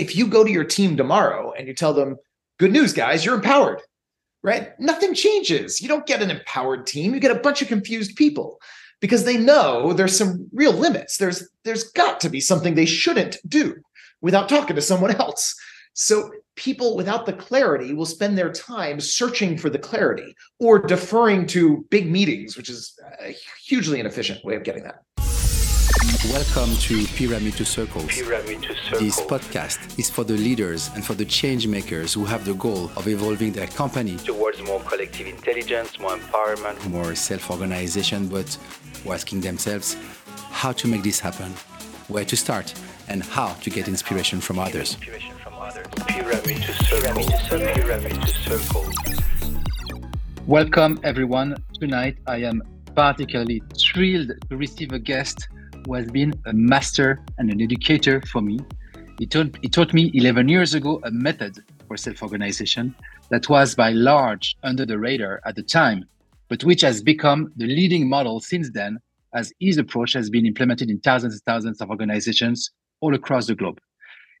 if you go to your team tomorrow and you tell them, good news, guys, you're empowered, right? Nothing changes. You don't get an empowered team, you get a bunch of confused people because they know there's some real limits. There's there's got to be something they shouldn't do without talking to someone else. So people without the clarity will spend their time searching for the clarity or deferring to big meetings, which is a hugely inefficient way of getting that. Welcome to Pyramid to Circles. Pyramid to Circle. This podcast is for the leaders and for the change makers who have the goal of evolving their company towards more collective intelligence, more empowerment, more self-organization, but who are asking themselves how to make this happen, where to start, and how to get inspiration from others. Inspiration from others. Pyramid to Circle. Pyramid to Circle. Welcome, everyone. Tonight, I am particularly thrilled to receive a guest who has been a master and an educator for me. He taught, he taught me 11 years ago a method for self organization that was by large under the radar at the time, but which has become the leading model since then, as his approach has been implemented in thousands and thousands of organizations all across the globe.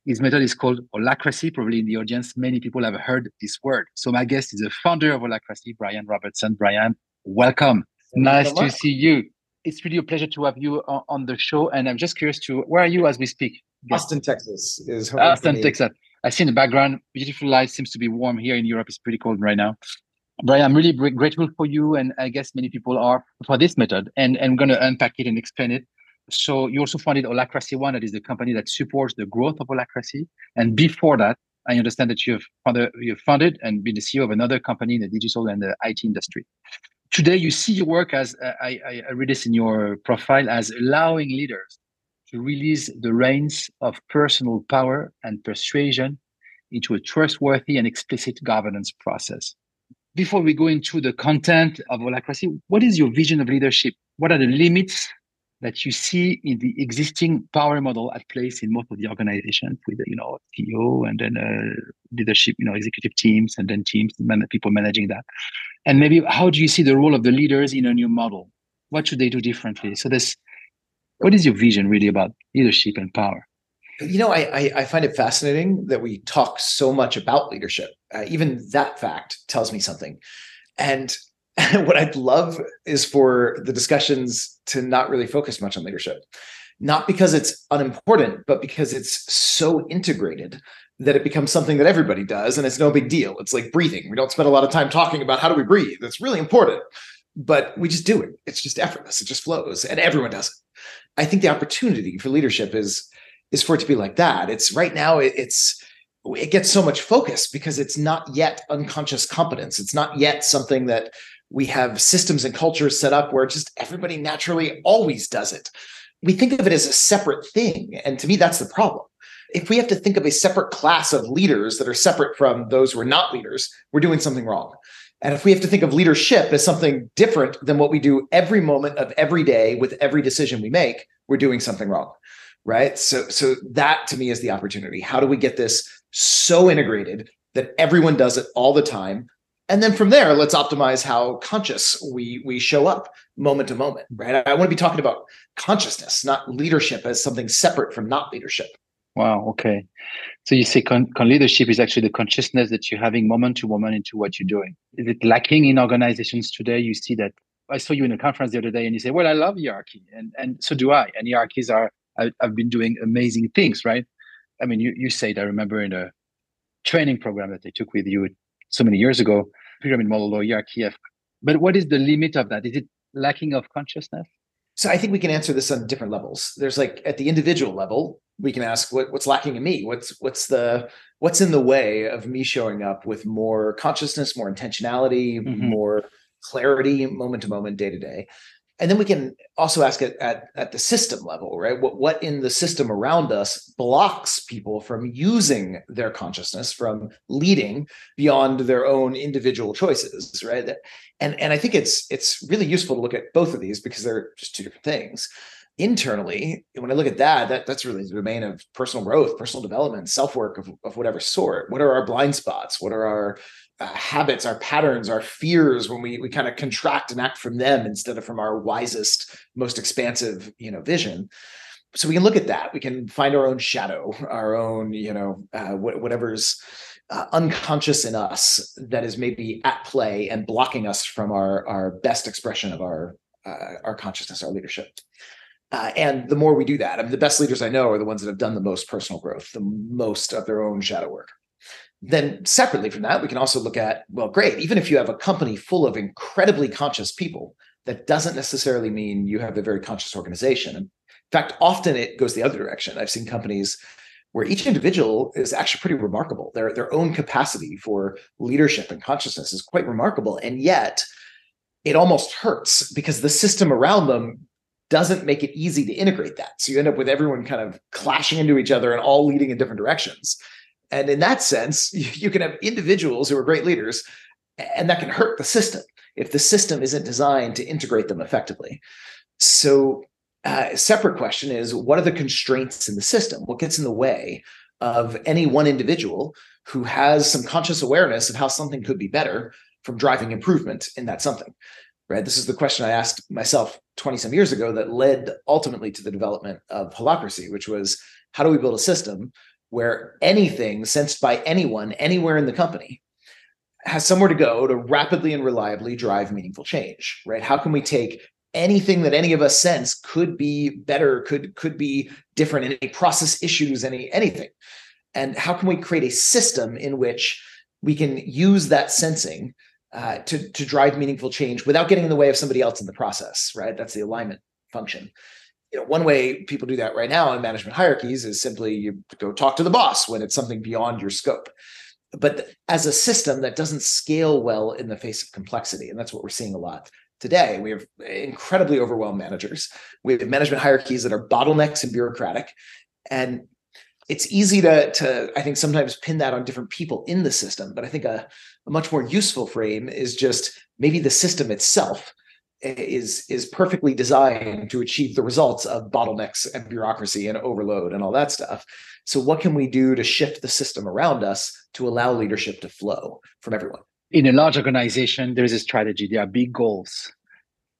His method is called Holacracy. Probably in the audience, many people have heard this word. So my guest is the founder of Holacracy, Brian Robertson. Brian, welcome. Thank nice so to see you. It's really a pleasure to have you on, on the show. And I'm just curious to where are you as we speak? Austin, Texas is home Austin. Texas. I see in the background, beautiful light. Seems to be warm here in Europe. It's pretty cold right now. Brian, I'm really grateful for you, and I guess many people are for this method. And, and I'm going to unpack it and explain it. So you also founded Holacracy One, that is the company that supports the growth of Holacracy. And before that, I understand that you've founded, you've founded and been the CEO of another company in the digital and the IT industry. Today, you see your work as uh, I, I, read this in your profile as allowing leaders to release the reins of personal power and persuasion into a trustworthy and explicit governance process. Before we go into the content of Holacracy, what is your vision of leadership? What are the limits that you see in the existing power model at place in most of the organizations with, you know, CEO and then uh, leadership, you know, executive teams and then teams, people managing that. And maybe how do you see the role of the leaders in a new model? What should they do differently? So this, what is your vision really about leadership and power? You know, I, I find it fascinating that we talk so much about leadership. Uh, even that fact tells me something. And what I'd love is for the discussions to not really focus much on leadership, not because it's unimportant, but because it's so integrated that it becomes something that everybody does, and it's no big deal. It's like breathing. We don't spend a lot of time talking about how do we breathe. That's really important, but we just do it. It's just effortless. It just flows, and everyone does it. I think the opportunity for leadership is is for it to be like that. It's right now. It, it's it gets so much focus because it's not yet unconscious competence. It's not yet something that we have systems and cultures set up where just everybody naturally always does it. We think of it as a separate thing, and to me, that's the problem. If we have to think of a separate class of leaders that are separate from those who are not leaders, we're doing something wrong. And if we have to think of leadership as something different than what we do every moment of every day with every decision we make, we're doing something wrong. Right. So, so that to me is the opportunity. How do we get this so integrated that everyone does it all the time? And then from there, let's optimize how conscious we we show up moment to moment. Right. I want to be talking about consciousness, not leadership as something separate from not leadership. Wow. Okay. So you say con, con leadership is actually the consciousness that you're having moment to moment into what you're doing. Is it lacking in organizations today? You see that. I saw you in a conference the other day, and you say, "Well, I love hierarchy, and and so do I." And hierarchies are I, I've been doing amazing things, right? I mean, you you said I remember in a training program that I took with you so many years ago, pyramid model or hierarchy. But what is the limit of that? Is it lacking of consciousness? So I think we can answer this on different levels. There's like at the individual level, we can ask what, what's lacking in me. What's what's the what's in the way of me showing up with more consciousness, more intentionality, Mhm. more clarity, moment to moment, day to day. And then we can also ask it at, at the system level, right? What what in the system around us blocks people from using their consciousness, from leading beyond their own individual choices, right? And and I think it's it's really useful to look at both of these because they're just two different things. Internally, when I look at that, that that's really the domain of personal growth, personal development, self work of, of whatever sort. What are our blind spots? What are our uh, habits, our patterns, our fears when we we kind of contract and act from them instead of from our wisest, most expansive, you know, vision. so we can look at that. We can find our own shadow, our own, you know, uh, wh- whatever's uh, unconscious in us that is maybe at play and blocking us from our our best expression of our uh, our consciousness, our leadership. Uh, and the more we do that, I mean, the best leaders I know are the ones that have done the most personal growth, the most of their own shadow work. Then, separately from that, we can also look at well, great, even if you have a company full of incredibly conscious people, that doesn't necessarily mean you have a very conscious organization. In fact, often it goes the other direction. I've seen companies where each individual is actually pretty remarkable. Their, their own capacity for leadership and consciousness is quite remarkable. And yet, it almost hurts because the system around them doesn't make it easy to integrate that. So you end up with everyone kind of clashing into each other and all leading in different directions. And in that sense, you can have individuals who are great leaders, and that can hurt the system if the system isn't designed to integrate them effectively. So, uh, a separate question is what are the constraints in the system? What gets in the way of any one individual who has some conscious awareness of how something could be better from driving improvement in that something? right? This is the question I asked myself 20 some years ago that led ultimately to the development of Holacracy, which was how do we build a system where anything sensed by anyone anywhere in the company has somewhere to go to rapidly and reliably drive meaningful change, right? How can we take anything that any of us sense could be better, could could be different, any process issues, any anything, and how can we create a system in which we can use that sensing uh, to to drive meaningful change without getting in the way of somebody else in the process, right? That's the alignment function. You know, one way people do that right now in management hierarchies is simply you go talk to the boss when it's something beyond your scope. But as a system that doesn't scale well in the face of complexity, and that's what we're seeing a lot today. We have incredibly overwhelmed managers. We have management hierarchies that are bottlenecks and bureaucratic, and it's easy to to I think sometimes pin that on different people in the system. But I think a a much more useful frame is just maybe the system itself is is perfectly designed to achieve the results of bottlenecks and bureaucracy and overload and all that stuff. So what can we do to shift the system around us to allow leadership to flow from everyone? In a large organization there is a strategy. There are big goals.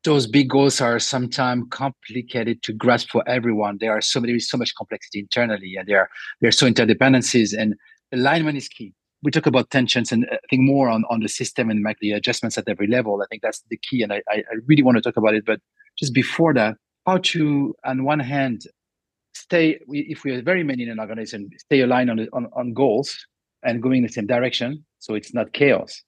Those big goals are sometimes complicated to grasp for everyone. There are so many so much complexity internally and there are there are so interdependencies and alignment is key we talk about tensions and uh, I think more on, on the system and make the adjustments at every level. I think that's the key. And I, I really want to talk about it. But just before that, how to, on one hand, stay, if we are very many in an organization, stay aligned on, on, on goals and going in the same direction. So it's not chaos.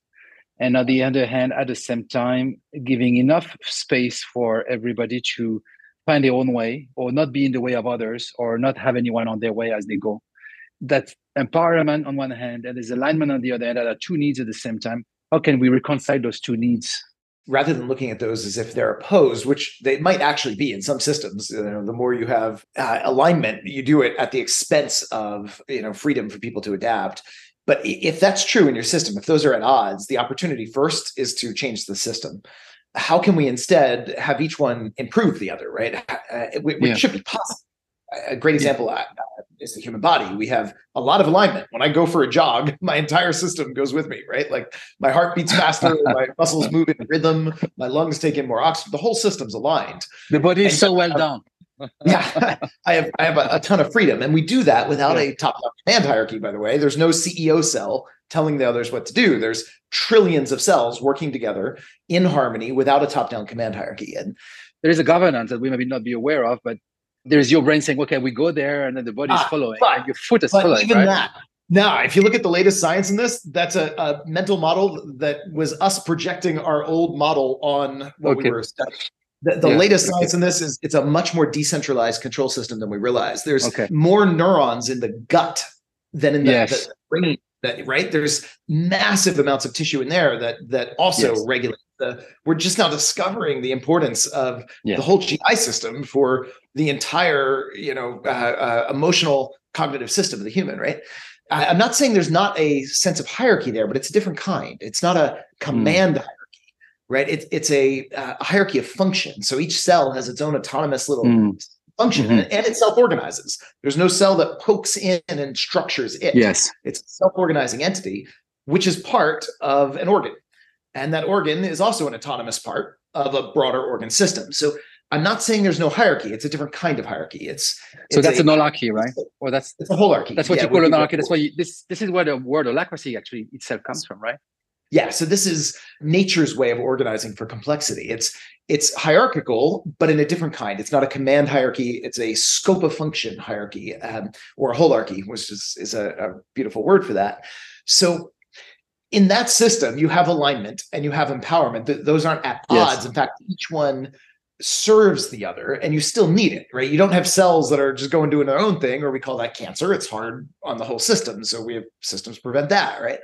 And on the other hand, at the same time, giving enough space for everybody to find their own way or not be in the way of others or not have anyone on their way as they go that's empowerment on one hand and there's alignment on the other hand that are two needs at the same time. How can we reconcile those two needs? Rather than looking at those as if they're opposed which they might actually be in some systems you know the more you have uh, alignment you do it at the expense of you know freedom for people to adapt. But if that's true in your system if those are at odds the opportunity first is to change the system. How can we instead have each one improve the other right? Uh, which yeah. should be possible. A great example uh, is the human body. We have a lot of alignment. When I go for a jog, my entire system goes with me, right? Like my heart beats faster, my muscles move in rhythm, my lungs take in more oxygen. The whole system's aligned. The body is so well done. yeah, I have I have a, a, ton of freedom, and we do that without yeah. a top-down command hierarchy. By the way, there's no CEO cell telling the others what to do. There's trillions of cells working together in harmony without a top-down command hierarchy. And there is a governance that we maybe not be aware of, but there's your brain saying, okay, we go there, and then the body's ah, following, but, your foot is following. Even right? that. Now, if you look at the latest science in this, that's a, a mental model that was us projecting our old model on what okay. we were studying. The, the yeah. latest science in this is it's a much more decentralized control system than we realize. There's okay. more neurons in the gut than in the, yes. the brain. That right? There's massive amounts of tissue in there that that also yes. regulate the. We're just now discovering the importance of the whole GI system for the entire you know uh, uh, emotional cognitive system of the human right I, am not saying there's not a sense of hierarchy there but it's a different kind it's not a command mm. hierarchy right it, it's a, uh, a, hierarchy of function so each cell has its own autonomous little mm. function mm-hmm. and, and, it self-organizes there's no cell that pokes in and structures it yes it's a self-organizing entity which is part of an organ and that organ is also an autonomous part of a broader organ system so I'm not saying there's no hierarchy. It's a different kind of hierarchy. It's, so it's that's a, an holarchy, right? Or that's it's a holarchy. that's what Yeah, you call an holarchy. That's why you, this this is where the word holacracy actually itself comes from, right? Yeah, so this is nature's way of organizing for complexity. It's it's hierarchical, but in a different kind. It's not a command hierarchy. It's a scope of function hierarchy, um, or a holarchy, which is is a, a beautiful word for that. So, in that system, you have alignment and you have empowerment. Th- those aren't at Yes. odds. In fact, each one serves the other, and you still need it, right? You don't have cells that are just going doing their own thing, or we call that cancer. It's hard on the whole system, so we have systems to prevent that, right?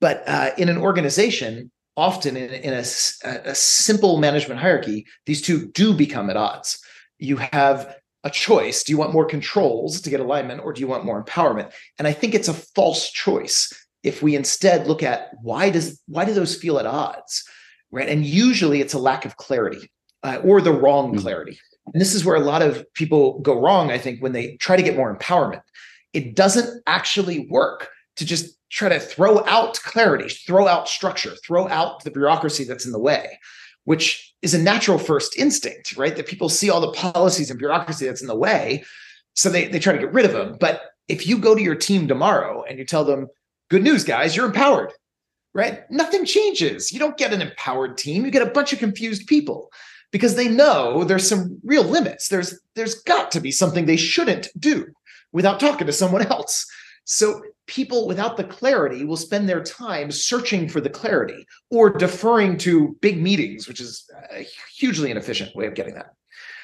But uh, in an organization, often in, in a- a simple management hierarchy, these two do become at odds. You have a choice. Do you want more controls to get alignment, or do you want more empowerment? And I think it's a false choice if we instead look at why does why do those feel at odds, right? And usually it's a lack of clarity uh, or the wrong Mhm. clarity. And this is where a lot of people go wrong. I think when they try to get more empowerment, it doesn't actually work to just try to throw out clarity, throw out structure, throw out the bureaucracy that's in the way, which is a natural first instinct, right? That people see all the policies and bureaucracy that's in the way. So they, they try to get rid of them. But if you go to your team tomorrow and you tell them, good news, guys, you're empowered, right? Nothing changes. You don't get an empowered team. You get a bunch of confused people because they know there's some real limits. There's there's got to be something they shouldn't do without talking to someone else. So people without the clarity will spend their time searching for the clarity or deferring to big meetings, which is a hugely inefficient way of getting that.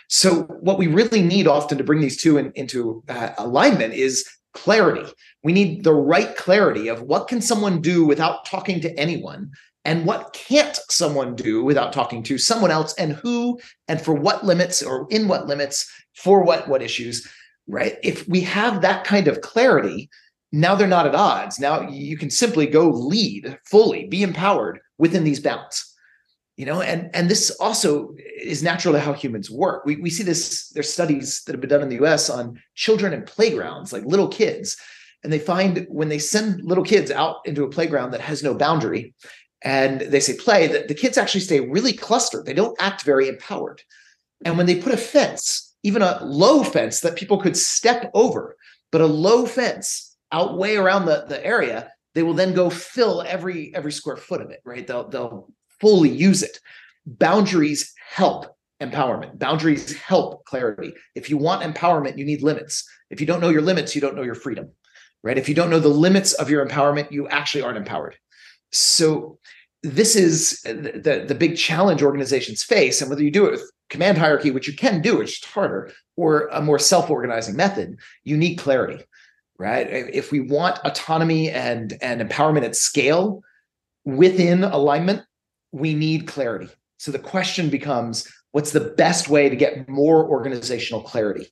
So what we really need often to bring these two in, into uh, alignment is clarity. We need the right clarity of what can someone do without talking to anyone and what can't someone do without talking to someone else and who and for what limits or in what limits for what what issues right? If we have that kind of clarity now they're not at odds. Now you can simply go lead fully be empowered within these bounds you know and and this also is natural to how humans work. We, we see this there's studies that have been done in the us on children and playgrounds like little kids and they find when they send little kids out into a playground that has no boundary and they say play that the kids actually stay really clustered. They don't act very empowered. And when they put a fence even a low fence that people could step over but a low fence out way around the, the area they will then go fill every every square foot of it right? They'll they'll fully use it. Boundaries help empowerment. Boundaries help clarity. If you want empowerment you need limits. If you don't know your limits you don't know your freedom right? If you don't know the limits of your empowerment you actually aren't empowered. So this is the, the, big challenge organizations face and whether you do it with command hierarchy which you can do it's just harder or a more self-organizing method you need clarity right? If we want autonomy and and empowerment at scale within alignment we need clarity. So the question becomes what's the best way to get more organizational clarity?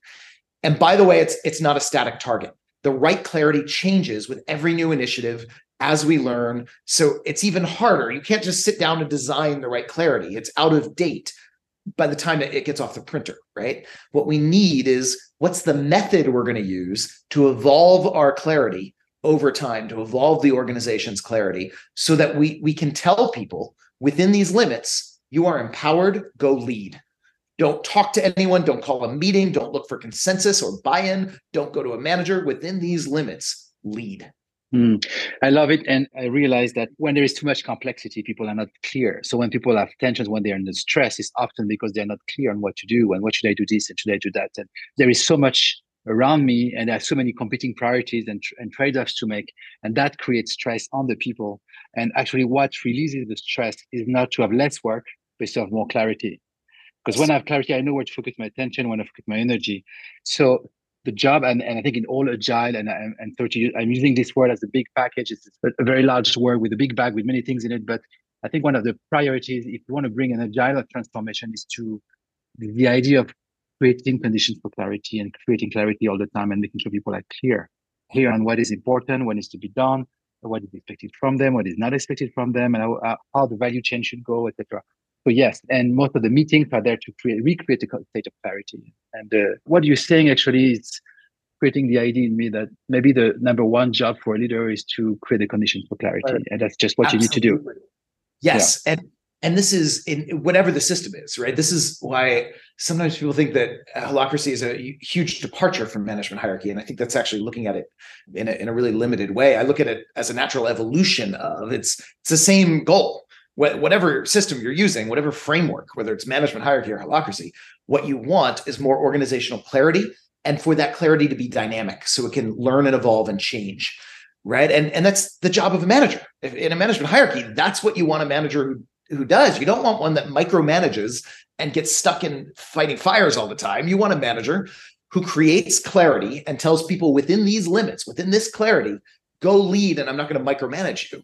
And by the way it's it's not a static target. The right clarity changes with every new initiative as we learn. So it's even harder. You can't just sit down and design the right clarity. It's out of date by the time it gets off the printer right? What we need is what's the method we're going to use to evolve our clarity over time to evolve the organization's clarity so that we we can tell people within these limits you are empowered go lead don't talk to anyone don't call a meeting don't look for consensus or buy-in don't go to a manager within these limits lead Mm, I love it. And I realize that when there is too much complexity, people are not clear. So when people have tensions, when they're under stress, it's often because they're not clear on what to do and what should I do this and should I do that. And there is so much around me and there are so many competing priorities and, and trade-offs to make. And that creates stress on the people. And actually what releases the stress is not to have less work, but to have more clarity. Because when I have clarity, I know where to focus my attention, when I focus my energy. So the job and, and I think in all agile and, and, and 30, I'm using this word as a big package. It's a very large word with a big bag with many things in it. But I think one of the priorities, if you want to bring an agile transformation, is to the idea of creating conditions for clarity and creating clarity all the time and making sure people are clear, clear on what is important, what needs to be done, what is expected from them, what is not expected from them, and how, how the value chain should go, etc. So yes, and most of the meetings are there to create, recreate a state of clarity. And uh, what you're saying actually is creating the idea in me that maybe the number one job for a leader is to create the conditions for clarity, uh, and that's just what Absolutely. you need to do. Yes, yeah. and and this is in whatever the system is, right? This is why sometimes people think that uh, holacracy is a huge departure from management hierarchy. And I think that's actually looking at it in a, in a really limited way. I look at it as a natural evolution of it's, it's the same goal. Whatever system you're using, whatever framework, whether it's management hierarchy or holacracy, what you want is more organizational clarity and for that clarity to be dynamic so it can learn and evolve and change right and and that's the job of a manager in a management hierarchy that's what you want a manager who who does. You don't want one that micromanages and gets stuck in fighting fires all the time. You want a manager who creates clarity and tells people within these limits, within this clarity, go lead and I'm not going to micromanage you.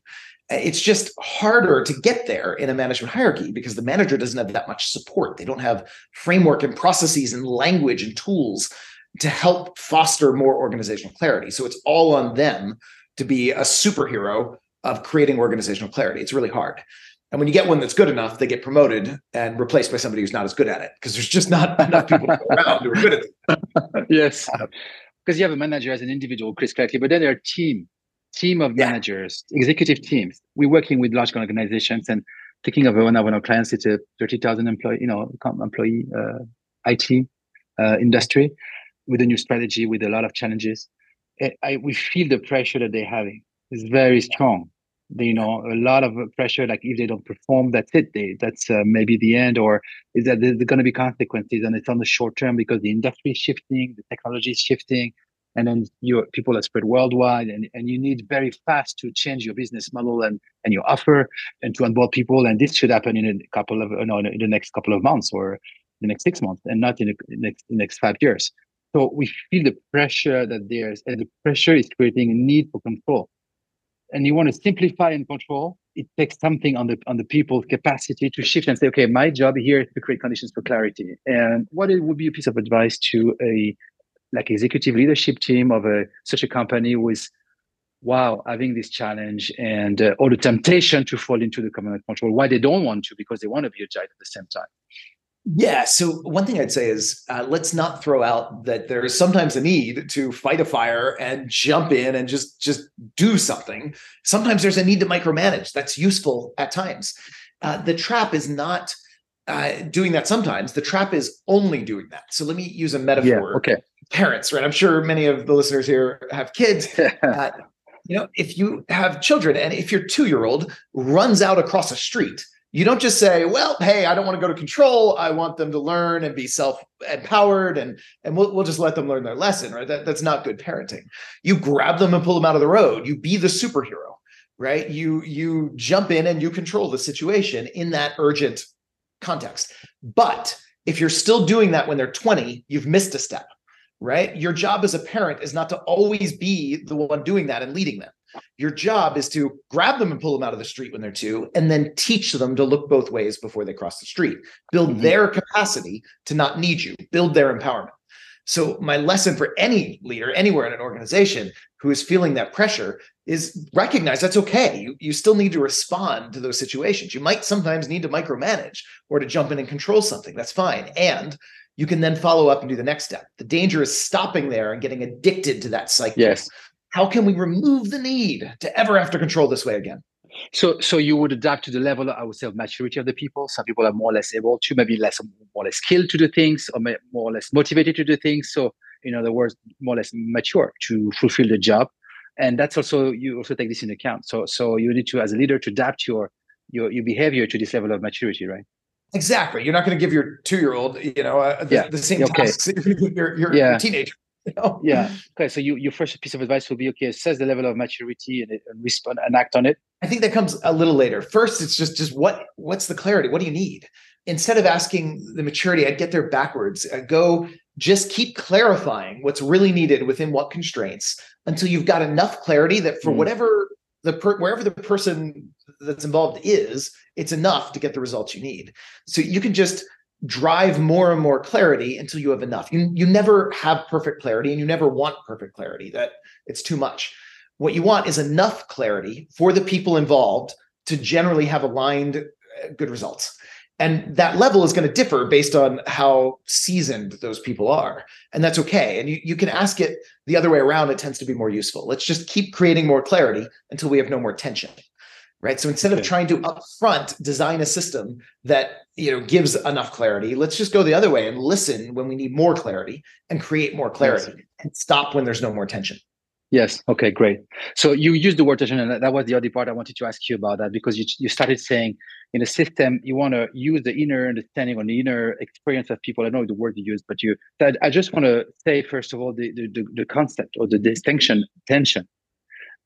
It's just harder to get there in a management hierarchy because the manager doesn't have that much support. They don't have framework and processes and language and tools to help foster more organizational clarity. So it's all on them to be a superhero of creating organizational clarity. It's really hard. And when you get one that's good enough, they get promoted and replaced by somebody who's not as good at it because there's just not enough people around who are good at it. yes. Because you have a manager as an individual, Chris correctly, but then there are team, team of yeah. managers, executive teams. We're working with large organizations and taking over one of our clients. It's a 30,000 employee, you know, employee uh, IT uh, industry with a new strategy with a lot of challenges. I, we feel the pressure that they're having is very strong you know a lot of pressure like if they don't perform that's it. They that's uh, maybe the end or is that there's going to be consequences and it's on the short term because the industry is shifting the technology is shifting and then your people are spread worldwide and, and you need very fast to change your business model and, and your offer and to onboard people and this should happen in a couple of you know, in the next couple of months or the next six months and not in the next, the next five years. So we feel the pressure that there's and the pressure is creating a need for control and you want to simplify and control, it takes something on the on the people's capacity to shift and say, okay, my job here is to create conditions for clarity. And what it would be a piece of advice to a like executive leadership team of a such a company with wow having this challenge and uh, the temptation to fall into the command control why they don't want to because they want to be agile at the same time yeah. So one thing I'd say is uh, let's not throw out that there is sometimes a need to fight a fire and jump in and just just do something. Sometimes there's a need to micromanage. That's useful at times. Uh, the trap is not uh, doing that. Sometimes the trap is only doing that. So let me use a metaphor. Yeah, okay. Parents, right? I'm sure many of the listeners here have kids. Uh, you know, if you have children and if your two year old runs out across a street you don't just say well hey i don't want to go to control. I want them to learn and be self empowered and and we'll, we'll just let them learn their lesson right? That, that's not good parenting. You grab them and pull them out of the road. You be the superhero right? You you jump in and you control the situation in that urgent context. But if you're still doing that when they're 20 you've missed a step right? Your job as a parent is not to always be the one doing that and leading them your job is to grab them and pull them out of the street when they're two, and then teach them to look both ways before they cross the street. Build mm-hmm. their capacity to not need you, build their empowerment. So, my lesson for any leader anywhere in an organization who is feeling that pressure is recognize that's okay. You, you still need to respond to those situations. You might sometimes need to micromanage or to jump in and control something. That's fine. And you can then follow up and do the next step. The danger is stopping there and getting addicted to that cycle. Yes how can we remove the need to ever have to control this way again? So, so you would adapt to the level, I would say, of maturity of the people. Some people are more or less able to, maybe less, more or less skilled to do things, or more or less motivated to do things. So, in other words, more or less mature to fulfill the job. And that's also you also take this into account. So, so you need to, as a leader, to adapt your your your behavior to this level of maturity, right? Exactly. You're not going to give your two year old, you know, uh, the, yeah. the same okay. tasks your, your, yeah. your teenager. know? Yeah. Okay. So you, your first piece of advice will be okay. Assess the level of maturity and, and respond and act on it. I think that comes a little later. First, it's just just what what's the clarity? What do you need? Instead of asking the maturity, I'd get there backwards. I'd go just keep clarifying what's really needed within what constraints until you've got enough clarity that for mm. whatever the per, wherever the person that's involved is, it's enough to get the results you need. So you can just drive more and more clarity until you have enough. You, you never have perfect clarity and you never want perfect clarity, that it's too much. What you want is enough clarity for the people involved to generally have aligned uh, good results. And that level is going to differ based on how seasoned those people are. And that's okay. And you, you can ask it the other way around. It tends to be more useful. Let's just keep creating more clarity until we have no more tension. Right so instead Okay. of trying to upfront design a system that you know gives enough clarity let's just go the other way and listen when we need more clarity and create more clarity and stop when there's no more tension Yes. Okay. Great. So you used the word tension, and that- that was the other part I wanted to ask you about that because you you started saying in a system you want to use the inner understanding or the inner experience of people. I know the word you used but you. I, I just want to say first of all the, the the the concept or the distinction tension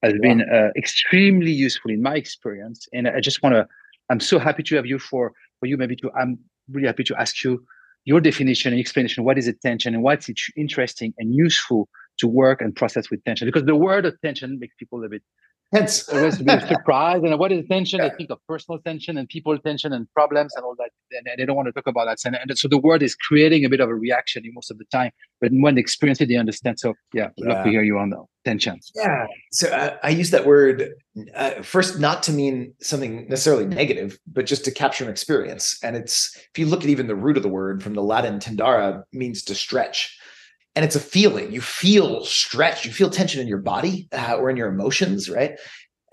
has been uh, extremely useful in my experience, and I just want to. I'm so happy to have you for for you maybe to. I'm really happy to ask you your definition and explanation. What is attention and what's it interesting and useful to work and process with tension because the word attention makes people a bit hence always a bit surprised and what is tension Yeah. they think of personal tension and people tension and problems and all that and they don't want to talk about that and, and so the word is creating a bit of a reaction most of the time but when they experience it they understand so yeah I'd love to hear you on the tension Yeah. So I, I use that word uh, first, not to mean something necessarily negative, but just to capture an experience. And it's, if you look at even the root of the word from the Latin tendere, means to stretch. And it's a feeling. You feel stretched. You feel tension in your body uh, or in your emotions, right?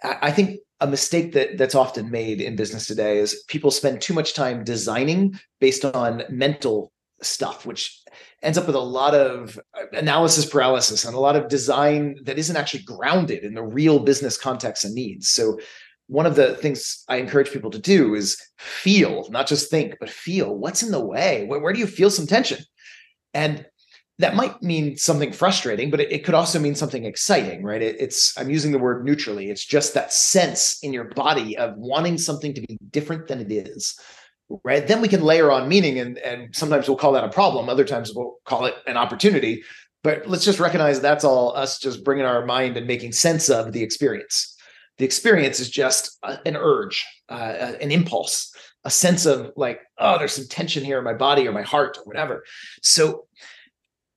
I, I think a mistake that that's often made in business today is people spend too much time designing based on mental stuff, which ends up with a lot of uh, analysis paralysis and a lot of design that isn't actually grounded in the real business context and needs. So one of the things I encourage people to do is feel, not just think, but feel what's in the way. Where, where do you feel some tension? And that might mean something frustrating, but it, it could also mean something exciting, right? It, it's I'm using the word neutrally. It's just that sense in your body of wanting something to be different than it is right? Then we can layer on meaning and and sometimes we'll call that a problem. Other times we'll call it an opportunity. But let's just recognize that's all us just bringing our mind and making sense of the experience. The experience is just a, an urge uh, an impulse a sense of like oh there's some tension here in my body or my heart or whatever. So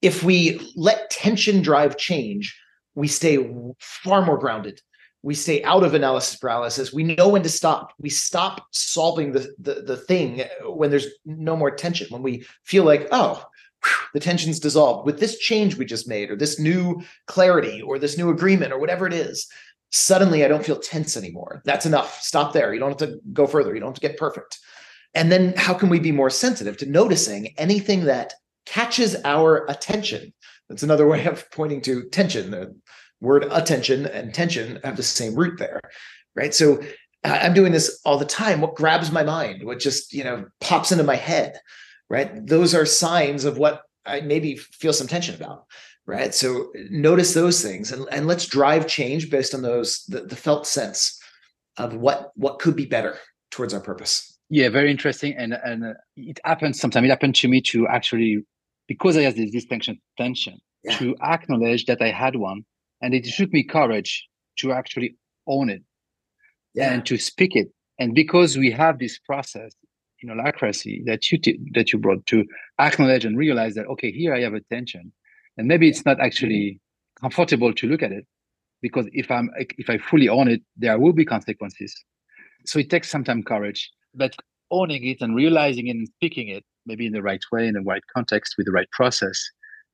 if we let tension drive change we stay far more grounded. We stay out of analysis paralysis. We know when to stop. We stop solving the, the the thing when there's no more tension when we feel like oh whew, the tension's dissolved. With this change we just made or this new clarity or this new agreement or whatever it is suddenly i don't feel tense anymore. That's enough. Stop there. You don't have to go further. You don't have to get perfect. And then how can we be more sensitive to noticing anything that catches our attention. That's another way of pointing to tension. The word attention and tension have the same root there right? So i'm doing this all the time. What grabs my mind? What just you know pops into my head right? Those are signs of what i maybe feel some tension about right? So notice those things and, and let's drive change based on those the, the felt sense of what what could be better towards our purpose yeah very interesting and and uh, it happens sometimes it happened to me to actually because i have this distinction tension Yeah. to acknowledge that i had one and it took me courage to actually own it and to speak it. And because we have this process in holacracy that you t- that you brought to acknowledge and realize that okay, here I have a tension, and maybe it's not actually comfortable to look at it, because if I'm if I fully own it, there will be consequences. So it takes sometimes courage, but owning it and realizing it and speaking it, maybe in the right way, in the right context, with the right process,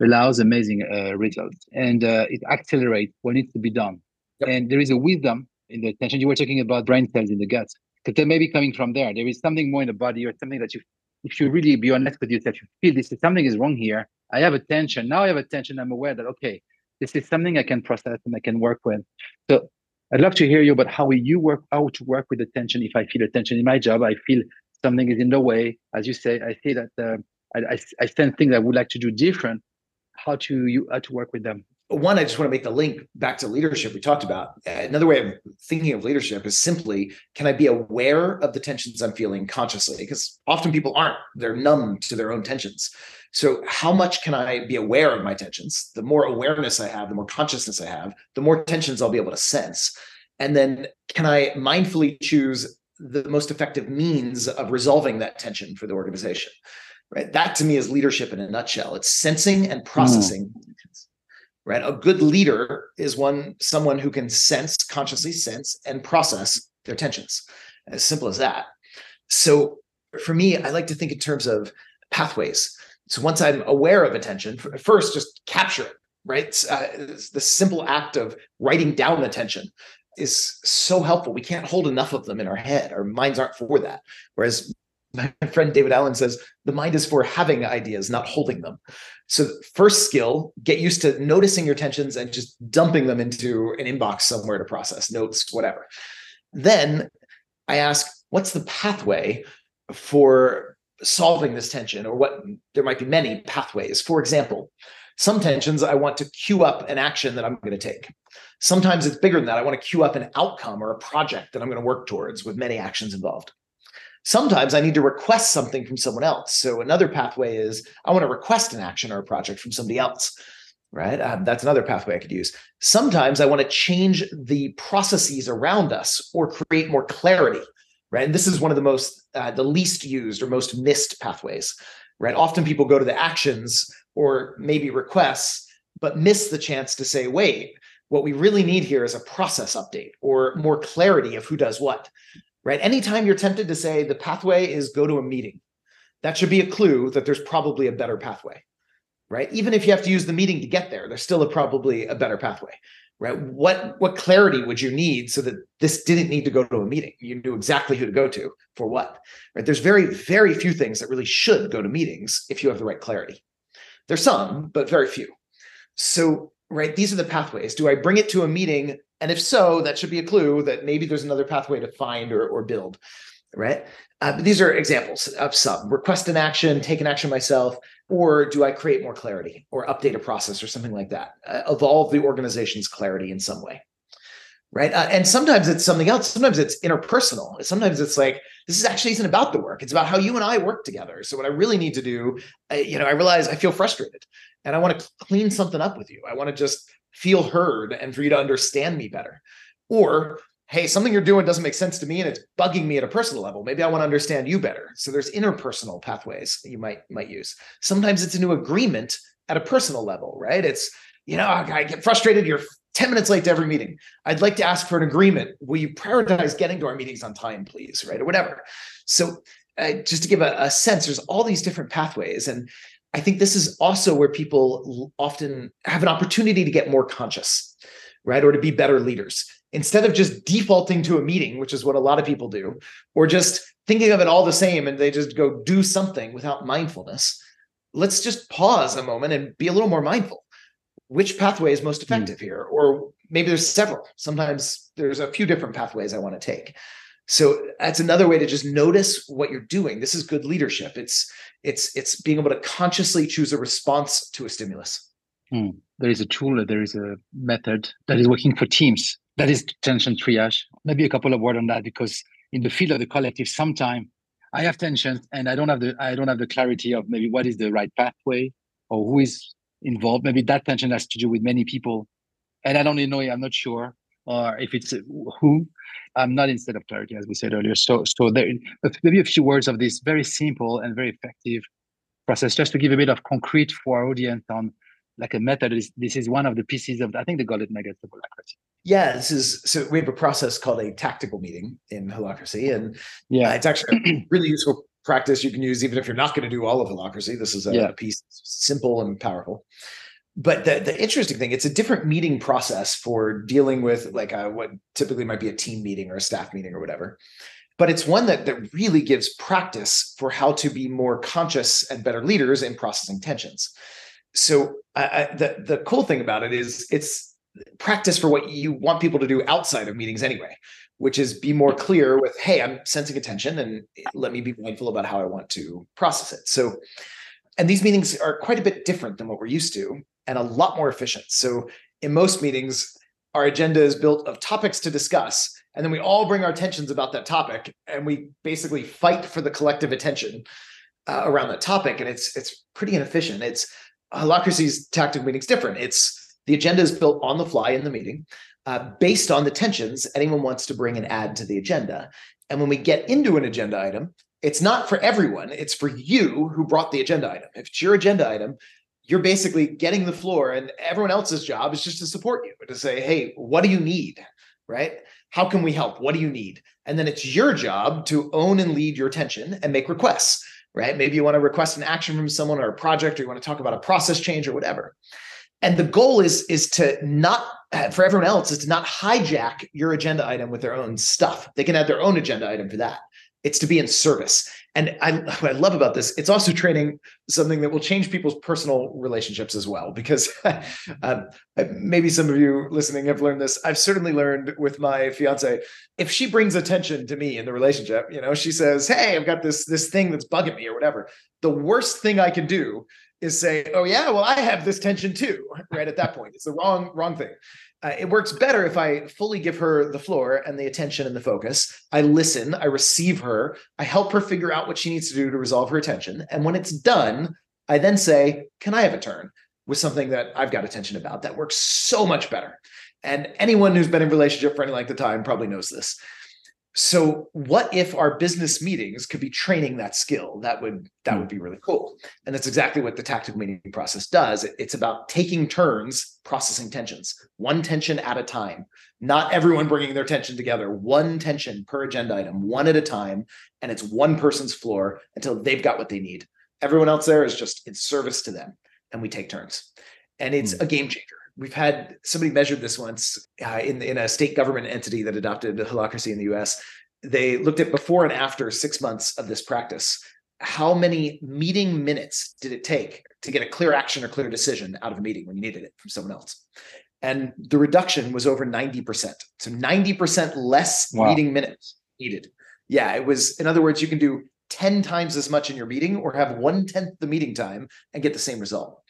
allows amazing uh, results, and uh, it accelerates what needs to be done. Yep. And there is a wisdom in the attention. You were talking about brain cells in the gut, because they may be coming from there. There is something more in the body or something that you, if you really be honest with yourself, you feel this is something is wrong here. I have attention. Now I have attention. I'm aware that, okay, this is something I can process and I can work with. So I'd love to hear you about how you work, how to work with attention. If I feel attention in my job, I feel something is in the way. As you say, I see that uh, I, I, I sense things I would like to do different. How to you how to work with them? One i just want to make the link back to leadership we talked about. Another way of thinking of leadership is simply can i be aware of the tensions i'm feeling consciously? Because often people aren't. They're numb to their own tensions. So how much can i be aware of my tensions? The more awareness i have the more consciousness i have the more tensions i'll be able to sense. And then can i mindfully choose the most effective means of resolving that tension for the organization? Right? That to me is leadership in a nutshell. It's sensing and hmm. processing tensions right a good leader is one someone who can sense consciously sense and process their tensions as simple as that so for me i like to think in terms of pathways so once i'm aware of attention first just capture it right uh, the simple act of writing down attention is so helpful. We can't hold enough of them in our head. Our minds aren't for that. Whereas my friend David Allen says the mind is for having ideas, not holding them. So, first skill, get used to noticing your tensions and just dumping them into an inbox somewhere to process notes, whatever. Then I ask, what's the pathway for solving this tension, or what there might be many pathways. For example, some tensions I want to queue up an action that I'm going to take. Sometimes it's bigger than that. I want to queue up an outcome or a project that I'm going to work towards with many actions involved. Sometimes I need to request something from someone else. So another pathway is I want to request an action or a project from somebody else, right? Um, that's another pathway I could use. Sometimes I want to change the processes around us or create more clarity, right? And this is one of the most, uh, the least used or most missed pathways, right? Often people go to the actions or maybe requests, but miss the chance to say, wait, what we really need here is a process update or more clarity of who does what right? Anytime you're tempted to say the pathway is go to a meeting, that should be a clue that there's probably a better pathway, right? Even if you have to use the meeting to get there, there's still a, probably a better pathway, right? What what clarity would you need so that this didn't need to go to a meeting? You knew exactly who to go to for what, right? There's very very few things that really should go to meetings if you have the right clarity. There's some, but very few. So right, these are the pathways. Do I bring it to a meeting and if so, that should be a clue that maybe there's another pathway to find or, or build, right? Uh, these are examples of some request an action, take an action myself, or do I create more clarity or update a process or something like that? Uh, evolve the organization's clarity in some way, right? Uh, and sometimes it's something else. Sometimes it's interpersonal. Sometimes it's like this is actually isn't about the work. It's about how you and I work together. So what I really need to do, I, you know, I realize I feel frustrated and I want to clean something up with you. I want to just feel heard and for you to understand me better. Or, hey, something you're doing doesn't make sense to me and it's bugging me at a personal level. Maybe I want to understand you better. So there's interpersonal pathways you might might use. Sometimes it's a new agreement at a personal level, right? It's, you know, I get frustrated. You're 10 minutes late to every meeting. I'd like to ask for an agreement. Will you prioritize getting to our meetings on time, please? Right. Or whatever. So uh, just to give a, a sense, there's all these different pathways. And I think this is also where people often have an opportunity to get more conscious, right? Or to be better leaders. Instead of just defaulting to a meeting, which is what a lot of people do, or just thinking of it all the same and they just go do something without mindfulness, let's just pause a moment and be a little more mindful. Which pathway is most hmm. effective mm. here? Or maybe there's several. Sometimes there's a few different pathways I want to take. So that's another way to just notice what you're doing. This is good leadership. It's it's it's being able to consciously choose a response to a stimulus. Hmm. There is a tool, there is a method that is working for teams. That is tension triage. Maybe a couple of words on that because in the field of the collective, sometimes I have tensions and I don't have the I don't have the clarity of maybe what is the right pathway or who is involved. Maybe that tension has to do with many people, and I don't even know. I'm not sure, or if it's who. I'm not in state of clarity, as we said earlier. So, so there, maybe a few words of this very simple and very effective process, just to give a bit of concrete for our audience on like a method. This, this is one of the pieces of, I think they call it of holacracy. Yeah, this is so we have a process called a tactical meeting in holacracy, and yeah, uh, it's actually a really useful practice you can use even if you're not going to do all of holacracy. This is a yeah. piece simple and powerful but the, the interesting thing it's a different meeting process for dealing with like a, what typically might be a team meeting or a staff meeting or whatever. But it's one that that really gives practice for how to be more conscious and better leaders in processing tensions. So I, I, the the cool thing about it is it's practice for what you want people to do outside of meetings anyway which is be more clear with hey i'm sensing attention and let me be mindful about how i want to process it. So and these meetings are quite a bit different than what we're used to and a lot more efficient. So in most meetings, our agenda is built of topics to discuss, and then we all bring our attentions about that topic, and we basically fight for the collective attention uh, around that topic. And it's it's pretty inefficient. It's Holacracy's tactic meetings different. It's the agenda is built on the fly in the meeting, uh, based on the tensions anyone wants to bring and add to the agenda. And when we get into an agenda item, it's not for everyone. It's for you who brought the agenda item. If it's your agenda item, you're basically getting the floor and everyone else's job is just to support you to say hey what do you need right how can we help what do you need and then it's your job to own and lead your attention and make requests right maybe you want to request an action from someone or a project or you want to talk about a process change or whatever and the goal is is to not for everyone else is to not hijack your agenda item with their own stuff. They can add their own agenda item for that. It's to be in service. And I, what I love about this, it's also training something that will change people's personal relationships as well. Because um, maybe some of you listening have learned this. I've certainly learned with my fiance, if she brings attention to me in the relationship, you know, she says, "Hey, I've got this this thing that's bugging me" or whatever. The worst thing I can do is say, "Oh yeah, well I have this tension too." Right at that point, it's the wrong wrong thing. Uh, it works better if I fully give her the floor and the attention and the focus. I listen, I receive her, I help her figure out what she needs to do to resolve her attention, and when it's done, I then say, "Can I have a turn?" with something that I've got attention about. That works so much better. And anyone who's been in relationship for any length of time probably knows this. So what if our business meetings could be training that skill? That would that hmm. would be really cool. And that's exactly what the tactical meeting process does. It's about taking turns processing tensions, one tension at a time. Not everyone bringing their tension together, one tension per agenda item, one at a time, and it's one person's floor until they've got what they need. Everyone else there is just in service to them, and we take turns. And it's mm. a game changer we've had somebody measured this once uh, in in a state government entity that adopted the holacracy in the U.S. They looked at before and after six months of this practice. How many meeting minutes did it take to get a clear action or clear decision out of a meeting when you needed it from someone else? And the reduction was over 90%. So 90% less wow. meeting minutes needed. Yeah, it was, in other words, you can do 10 times as much in your meeting or have one tenth the meeting time and get the same result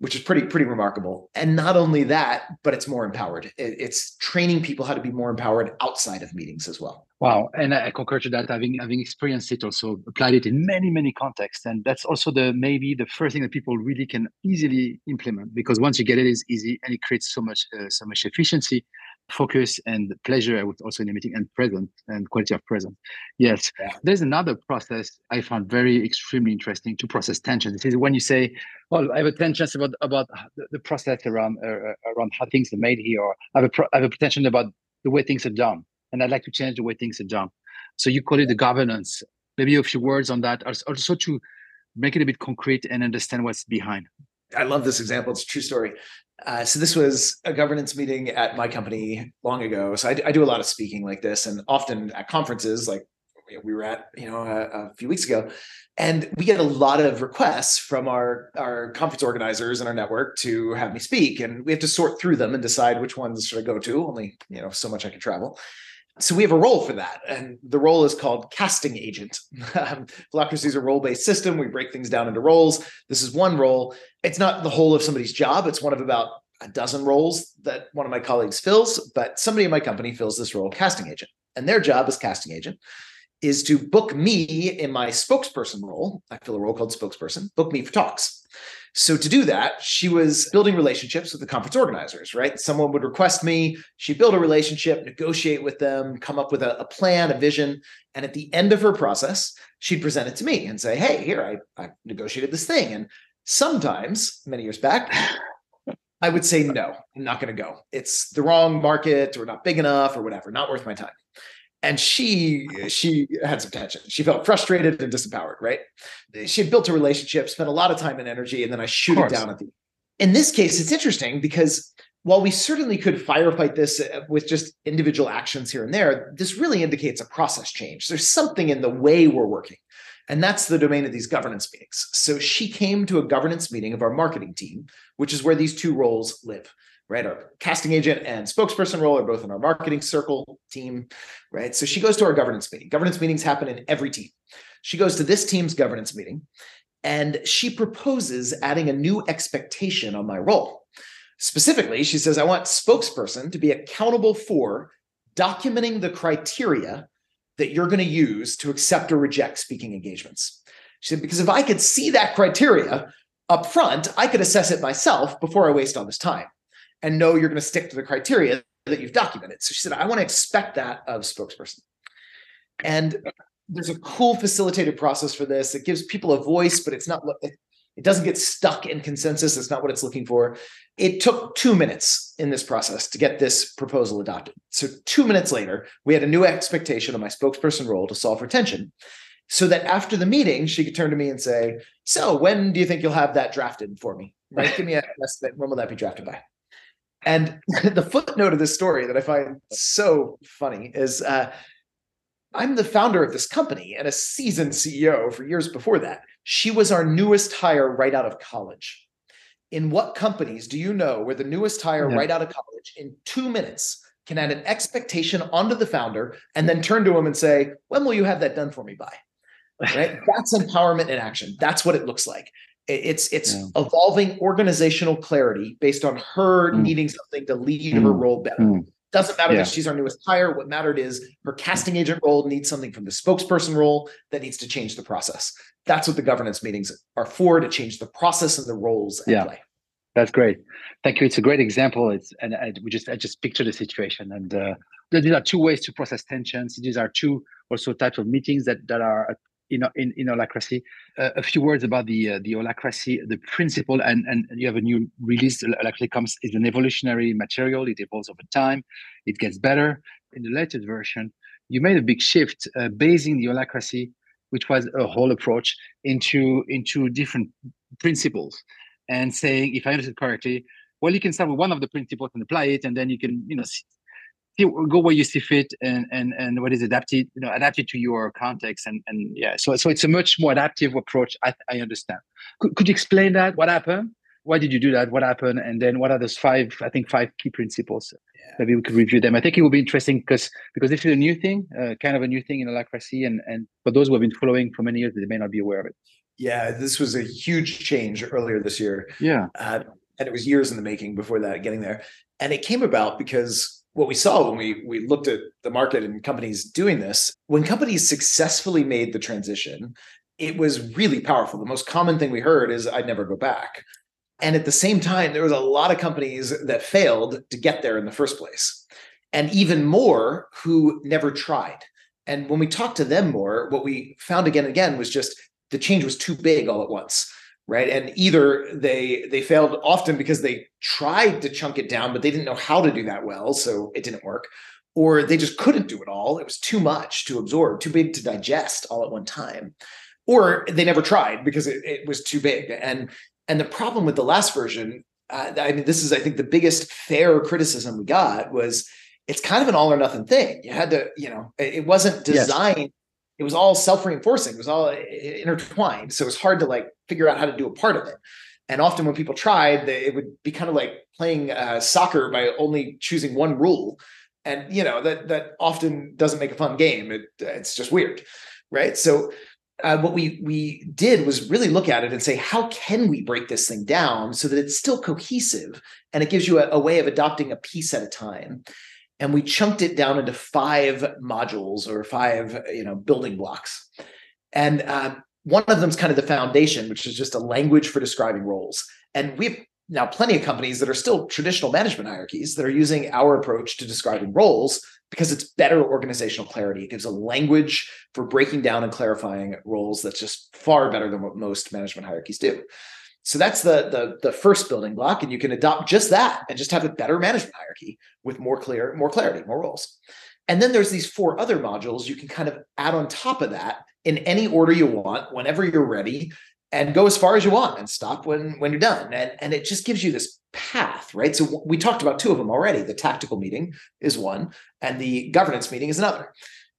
which is pretty pretty remarkable. And not only that, but it's more empowered. it's training people how to be more empowered outside of meetings as well. Wow, and I concur to that. Having having experienced it, also applied it in many many contexts, and that's also the maybe the first thing that people really can easily implement because once you get it, it's easy and it creates so much uh, so much efficiency focus and pleasure with also in the meeting and present and quality of present. Yes, yeah. there's another process I found very extremely interesting to process tension. This is when you say, "Well, I have a tension about about the, the process around uh, uh, around how things are made here," or I have a pro- I have a tension about the way things are done, and I'd like to change the way things are done. So you call it the governance. Maybe a few words on that, also to make it a bit concrete and understand what's behind. I love this example. It's a true story. Uh, so this was a governance meeting at my company long ago. So I, I, do a lot of speaking like this, and often at conferences, like we were at, you know, a, a, few weeks ago, and we get a lot of requests from our our conference organizers and our network to have me speak, and we have to sort through them and decide which ones should I go to. Only you know, so much I can travel so we have a role for that. And the role is called casting agent. Um, Holacracy is a role-based system. We break things down into roles. This is one role. It's not the whole of somebody's job. It's one of about a dozen roles that one of my colleagues fills but somebody in my company fills this role casting agent. And their job as casting agent is to book me in my spokesperson role. I fill a role called spokesperson book me for talks so to do that, she was building relationships with the conference organizers, right? Someone would request me, she'd build a relationship, negotiate with them, come up with a, a, plan, a vision. And at the end of her process, she'd present it to me and say, Hey, here, I, I negotiated this thing. And sometimes, many years back, I would say, no, I'm not going to go. It's the wrong market or not big enough or whatever, not worth my time and she she had some tension. She felt frustrated and disempowered right? She had built a relationship spent a lot of time and energy and then i shoot it down at the in this case it's interesting because while we certainly could firefight this uh, with just individual actions here and there this really indicates a process change. There's something in the way we're working and that's the domain of these governance meetings. So she came to a governance meeting of our marketing team which is where these two roles live right? Our casting agent and spokesperson role are both in our marketing circle team, right? So she goes to our governance meeting. Governance meetings happen in every team. She goes to this team's governance meeting and she proposes adding a new expectation on my role. Specifically, she says, I want spokesperson to be accountable for documenting the criteria that you're going to use to accept or reject speaking engagements. She said, because if I could see that criteria up front, I could assess it myself before I waste all this time and know you're going to stick to the criteria that you've documented. So she said, I want to expect that of spokesperson. And there's a cool facilitated process for this. It gives people a voice, but it's not it doesn't get stuck in consensus. It's not what it's looking for. It took two minutes in this process to get this proposal adopted. So two minutes later, we had a new expectation of my spokesperson role to solve retention. So that after the meeting, she could turn to me and say, So when do you think you'll have that drafted for me? right? Give me a estimate. When will that be drafted by? And the footnote of this story that I find so funny is uh, I'm the founder of this company and a seasoned CEO for years before that. She was our newest hire right out of college. In what companies do you know where the newest hire Yeah. right out of college in two minutes can add an expectation onto the founder and then turn to him and say, When will you have that done for me by? Right? That's empowerment in action. That's what it looks like. It- It's it's Yeah. evolving organizational clarity based on her Mm. needing something to lead her Mm. role better. Mm. Doesn't matter Yeah. that she's our newest hire. What mattered is her casting agent role needs something from the spokesperson role that needs to change the process. That's what the governance meetings are for to change the process and the roles at Yeah. play. That's great. Thank you. It's a great example. It's and I, we just I just picture the situation, and uh, there- these are two ways to process tensions. These are two also types of meetings that that are in in in holacracy. Uh, a few words about the uh, the holacracy, the principle, and and you have a new release. Holacracy comes is an evolutionary material. It evolves over time. It gets better. In the latest version, you made a big shift, uh, basing the holacracy, which was a whole approach, into into different principles and saying, if I understood correctly, well, you can start with one of the principles and apply it, and then you can, you know, see, go where you see fit, and and and what is adapted, you know, adapted to your context, and and yeah. So so it's a much more adaptive approach. I I understand. Could could you explain that? What happened? Why did you do that? What happened? And then what are those five? I think five key principles. Maybe we could review them. I think it would be interesting because because this is a new thing, uh, kind of a new thing in holacracy, and and for those who have been following for many years, they may not be aware of it. Yeah, this was a huge change earlier this year. Yeah. uh, and it was years in the making before that getting there and it came about because what we saw when we we looked at the market and companies doing this when companies successfully made the transition it was really powerful. The most common thing we heard is i'd never go back. And at the same time there was a lot of companies that failed to get there in the first place and even more who never tried. And when we talked to them more what we found again and again was just the change was too big all at once right? And either they they failed often because they tried to chunk it down but they didn't know how to do that well so it didn't work or they just couldn't do it all. It was too much to absorb too big to digest all at one time or they never tried because it, it was too big. And and the problem with the last version uh, i mean this is i think the biggest fair criticism we got was it's kind of an all or nothing thing. You had to you know it wasn't Yes. It was all self-reinforcing it was all uh, intertwined. So it was hard to like figure out how to do a part of it. And often when people tried they, it would be kind of like playing uh, soccer by only choosing one rule. And you know that that often doesn't make a fun game. It, it's just weird right? So uh, what we we did was really look at it and say how can we break this thing down so that it's still cohesive and it gives you a, a way of adopting a piece at a time and we chunked it down into five modules or five you know building blocks. And um, one of them is kind of the foundation which is just a language for describing roles. And we have now plenty of companies that are still traditional management hierarchies that are using our approach to describing roles because it's better organizational clarity. It gives a language for breaking down and clarifying roles that's just far better than what most management hierarchies do so that's the the the first building block and you can adopt just that and just have a better management hierarchy with more clear more clarity more roles. And then there's these four other modules you can kind of add on top of that in any order you want whenever you're ready and go as far as you want and stop when when you're done. And and it just gives you this path right? So we talked about two of them already. The tactical meeting is one and the governance meeting is another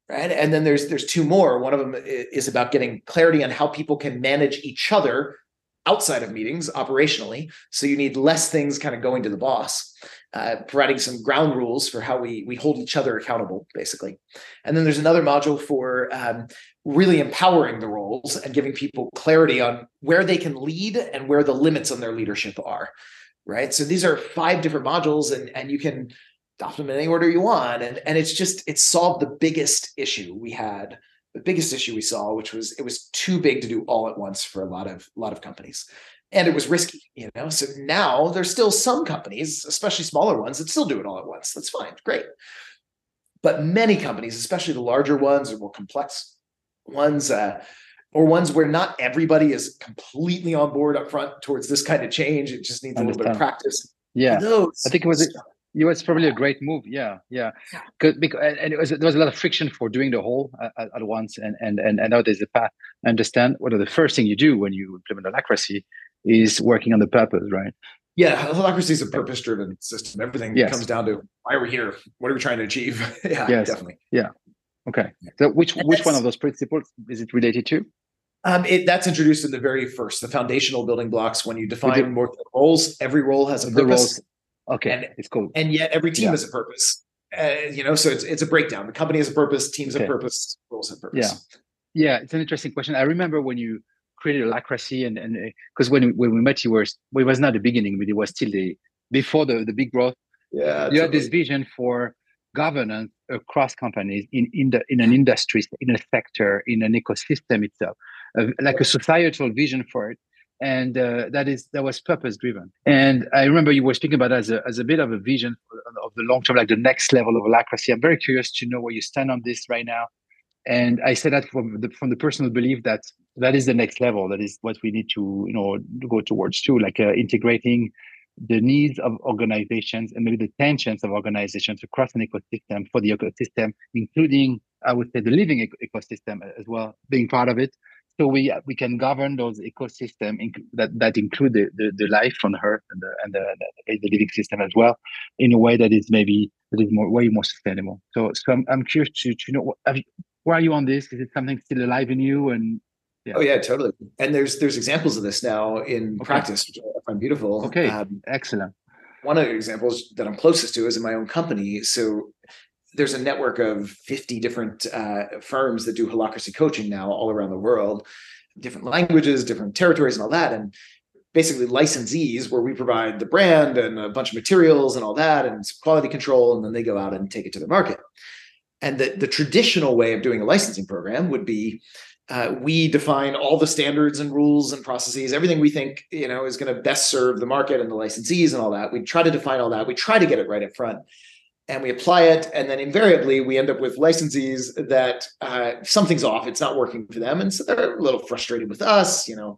right? And then there's there's two more. One of them is about getting clarity on how people can manage each other outside of meetings operationally. So you need less things kind of going to the boss uh, providing some ground rules for how we we hold each other accountable basically. And then there's another module for um, really empowering the roles and giving people clarity on where they can lead and where the limits on their leadership are right? So these are five different modules and and you can adopt them in any order you want. And and it's just it solved the biggest issue we had the biggest issue we saw which was it was too big to do all at once for a lot of a lot of companies. And it was risky you know so now there's still some companies especially smaller ones that still do it all at once. That's fine great. But many companies especially the larger ones or more complex ones uh, or ones where not everybody is completely on board up front towards this kind of change it just needs a little bit of practice. Yeah. I think it was it was probably a great move. Yeah, yeah. Yeah. Because and and it was there was a lot of friction for doing the whole at, at at once, and and and I know there's a path. I understand. What are the first thing you do when you implement holacracy is working on the purpose, right? Yeah, holacracy is a purpose-driven system. Everything Yes. comes down to why are we here? What are we trying to achieve? yeah, Yes. definitely. Yeah. Okay. So which And which one of those principles is it related to? Um, it, that's introduced in the very first, the foundational building blocks. When you define more roles, every role has a The purpose, roles. Okay, And- it's cool. and yet every team Yeah. has a purpose. Uh, you know, so it's it's a breakdown. The company has a purpose, teams have purpose, roles have purpose. Yeah, yeah, it's an interesting question. I remember when you created Holacracy, and and because when we- when we met, you were well, it was not the beginning, but it was still the before the the big growth. Yeah, you had this vision for governance across companies in in the in an industry, in a sector, in an ecosystem itself, uh, like a societal vision for it. And uh, that is that was purpose driven. And I remember you were speaking about as a as a bit of a vision of the long term, like the next level of holacracy I'm very curious to know where you stand on this right now. And I say that from the from the personal belief that that is the next level. That is what we need to you know go towards too, like uh, integrating the needs of organizations and maybe the tensions of organizations across an ecosystem for the ecosystem, including I would say the living ecosystem as well, being part of it. So we we can govern those ecosystem inc- that that include the, the, the life on Earth and the and the, the, living system as well, in a way that is maybe that is more way more sustainable. So so I'm, I'm curious to to know have you, where are you on this? Is it something still alive in you? And Yeah. Oh yeah, totally. And there's there's examples of this now in Okay. practice, which I find beautiful. Okay. Um, excellent. one of the examples that I'm closest to is in my own company. So there's a network of 50 different uh, firms that do holacracy coaching now all around the world, different languages, different territories, and all that. And basically licensees where we provide the brand and a bunch of materials and all that and quality control, and then they go out and take it to the market. And the, the traditional way of doing a licensing program would be uh, we define all the standards and rules and processes, everything we think you know is going to best serve the market and the licensees and all that. We try to define all that. We try to get it right up front, and we apply it. And then invariably, we end up with licensees that uh, something's off. It's not working for them, and so they're a little frustrated with us. You know,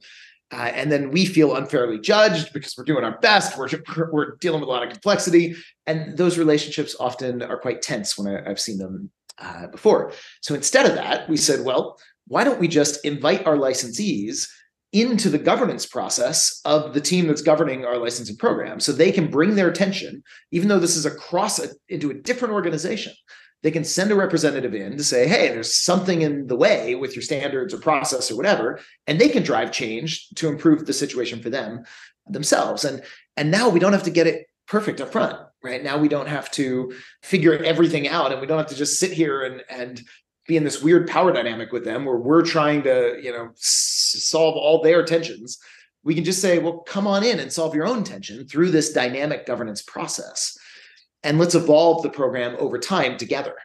uh, and then we feel unfairly judged because we're doing our best. We're we're dealing with a lot of complexity, and those relationships often are quite tense when I, I've seen them uh, before. So instead of that, we said, well, why don't we just invite our licensees into the governance process of the team that's governing our licensing program, so they can bring their attention, even though this is across a, into a different organization. They can send a representative in to say, hey, there's something in the way with your standards or process or whatever, and they can drive change to improve the situation for them themselves. And and now we don't have to get it perfect up front, right? Now we don't have to figure everything out, and we don't have to just sit here and and be in this weird power dynamic with them where we're trying to, you know, s- solve all their tensions. We can just say, well, come on in and solve your own tension through this dynamic governance process and let's evolve the program over time together.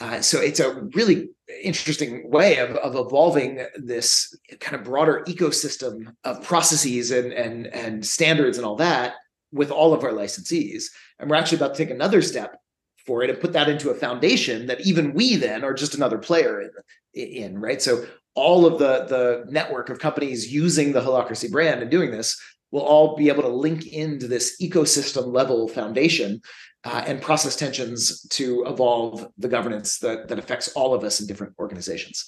Uh, so it's a really interesting way of, of evolving this kind of broader ecosystem of processes and, and, and standards and all that with all of our licensees. And we're actually about to take another step for it and put that into a foundation that even we then are just another player in, in right? So all of the, the network of companies using the Holacracy brand and doing this will all be able to link into this ecosystem level foundation uh, and process tensions to evolve the governance that, that affects all of us in different organizations.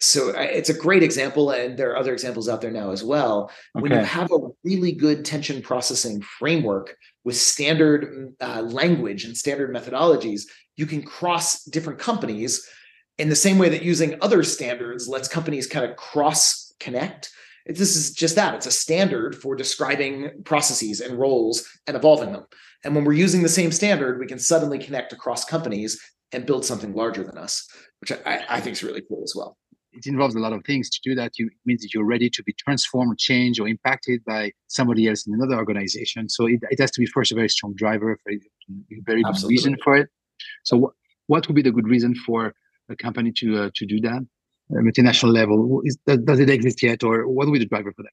So uh, it's a great example, and there are other examples out there now as well. When you have a really good tension processing framework with standard uh, language and standard methodologies, you can cross different companies in the same way that using other standards lets companies kind of cross connect. This is just that it's a standard for describing processes and roles and evolving them. And when we're using the same standard, we can suddenly connect across companies and build something larger than us, which I, I think is really cool as well. It involves a lot of things to do that. You it means that you're ready to be transformed, changed, or impacted by somebody else in another organization. So it, it has to be first a very strong driver, very, very good reason for it. So what what would be the good reason for a company to uh, to do that? At multinational level, is, does, does it exist yet, or what would be the driver for that?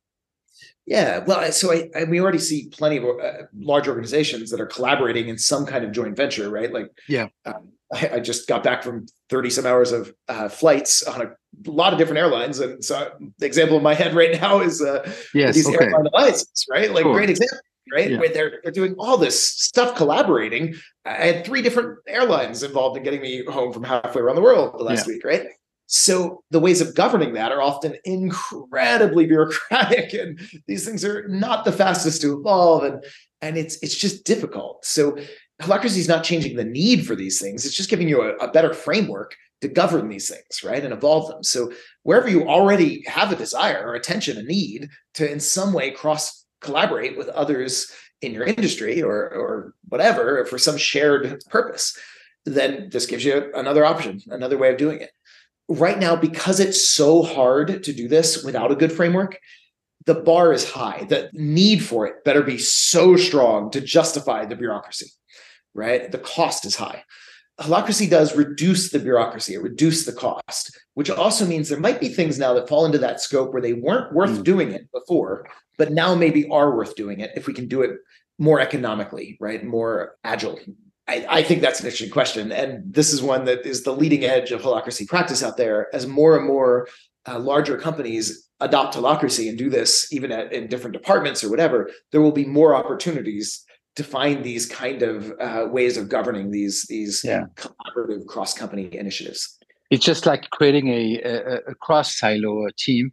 Yeah, well, so I, I we already see plenty of uh, large organizations that are collaborating in some kind of joint venture, right? Like, Yeah. um, I, I just got back from thirty some hours of uh, flights on a lot of different airlines, and so the example in my head right now is uh, Yes, these okay, airline alliances, right? Like, Sure. great example, right? Yeah. Where they're they're doing all this stuff collaborating. I had three different airlines involved in getting me home from halfway around the world the last week, right? So the ways of governing that are often incredibly bureaucratic, and these things are not the fastest to evolve, and and it's it's just difficult. So holacracy is not changing the need for these things; it's just giving you a, a better framework to govern these things, right, and evolve them. So wherever you already have a desire or attention, a need to in some way cross collaborate with others in your industry or or whatever for some shared purpose, then this gives you another option, another way of doing it right now, because it's so hard to do this without a good framework, the bar is high. The need for it better be so strong to justify the bureaucracy, right? The cost is high. Holacracy does reduce the bureaucracy, it reduce the cost, which also means there might be things now that fall into that scope where they weren't worth mm. doing it before, but now maybe are worth doing it if we can do it more economically, right? More agile, I, I, think that's an interesting question. And this is one that is the leading edge of holacracy practice out there as more and more uh, larger companies adopt holacracy and do this even at, in different departments or whatever, there will be more opportunities to find these kind of uh, ways of governing these these yeah. collaborative cross company initiatives. It's just like creating a, a, a cross silo team,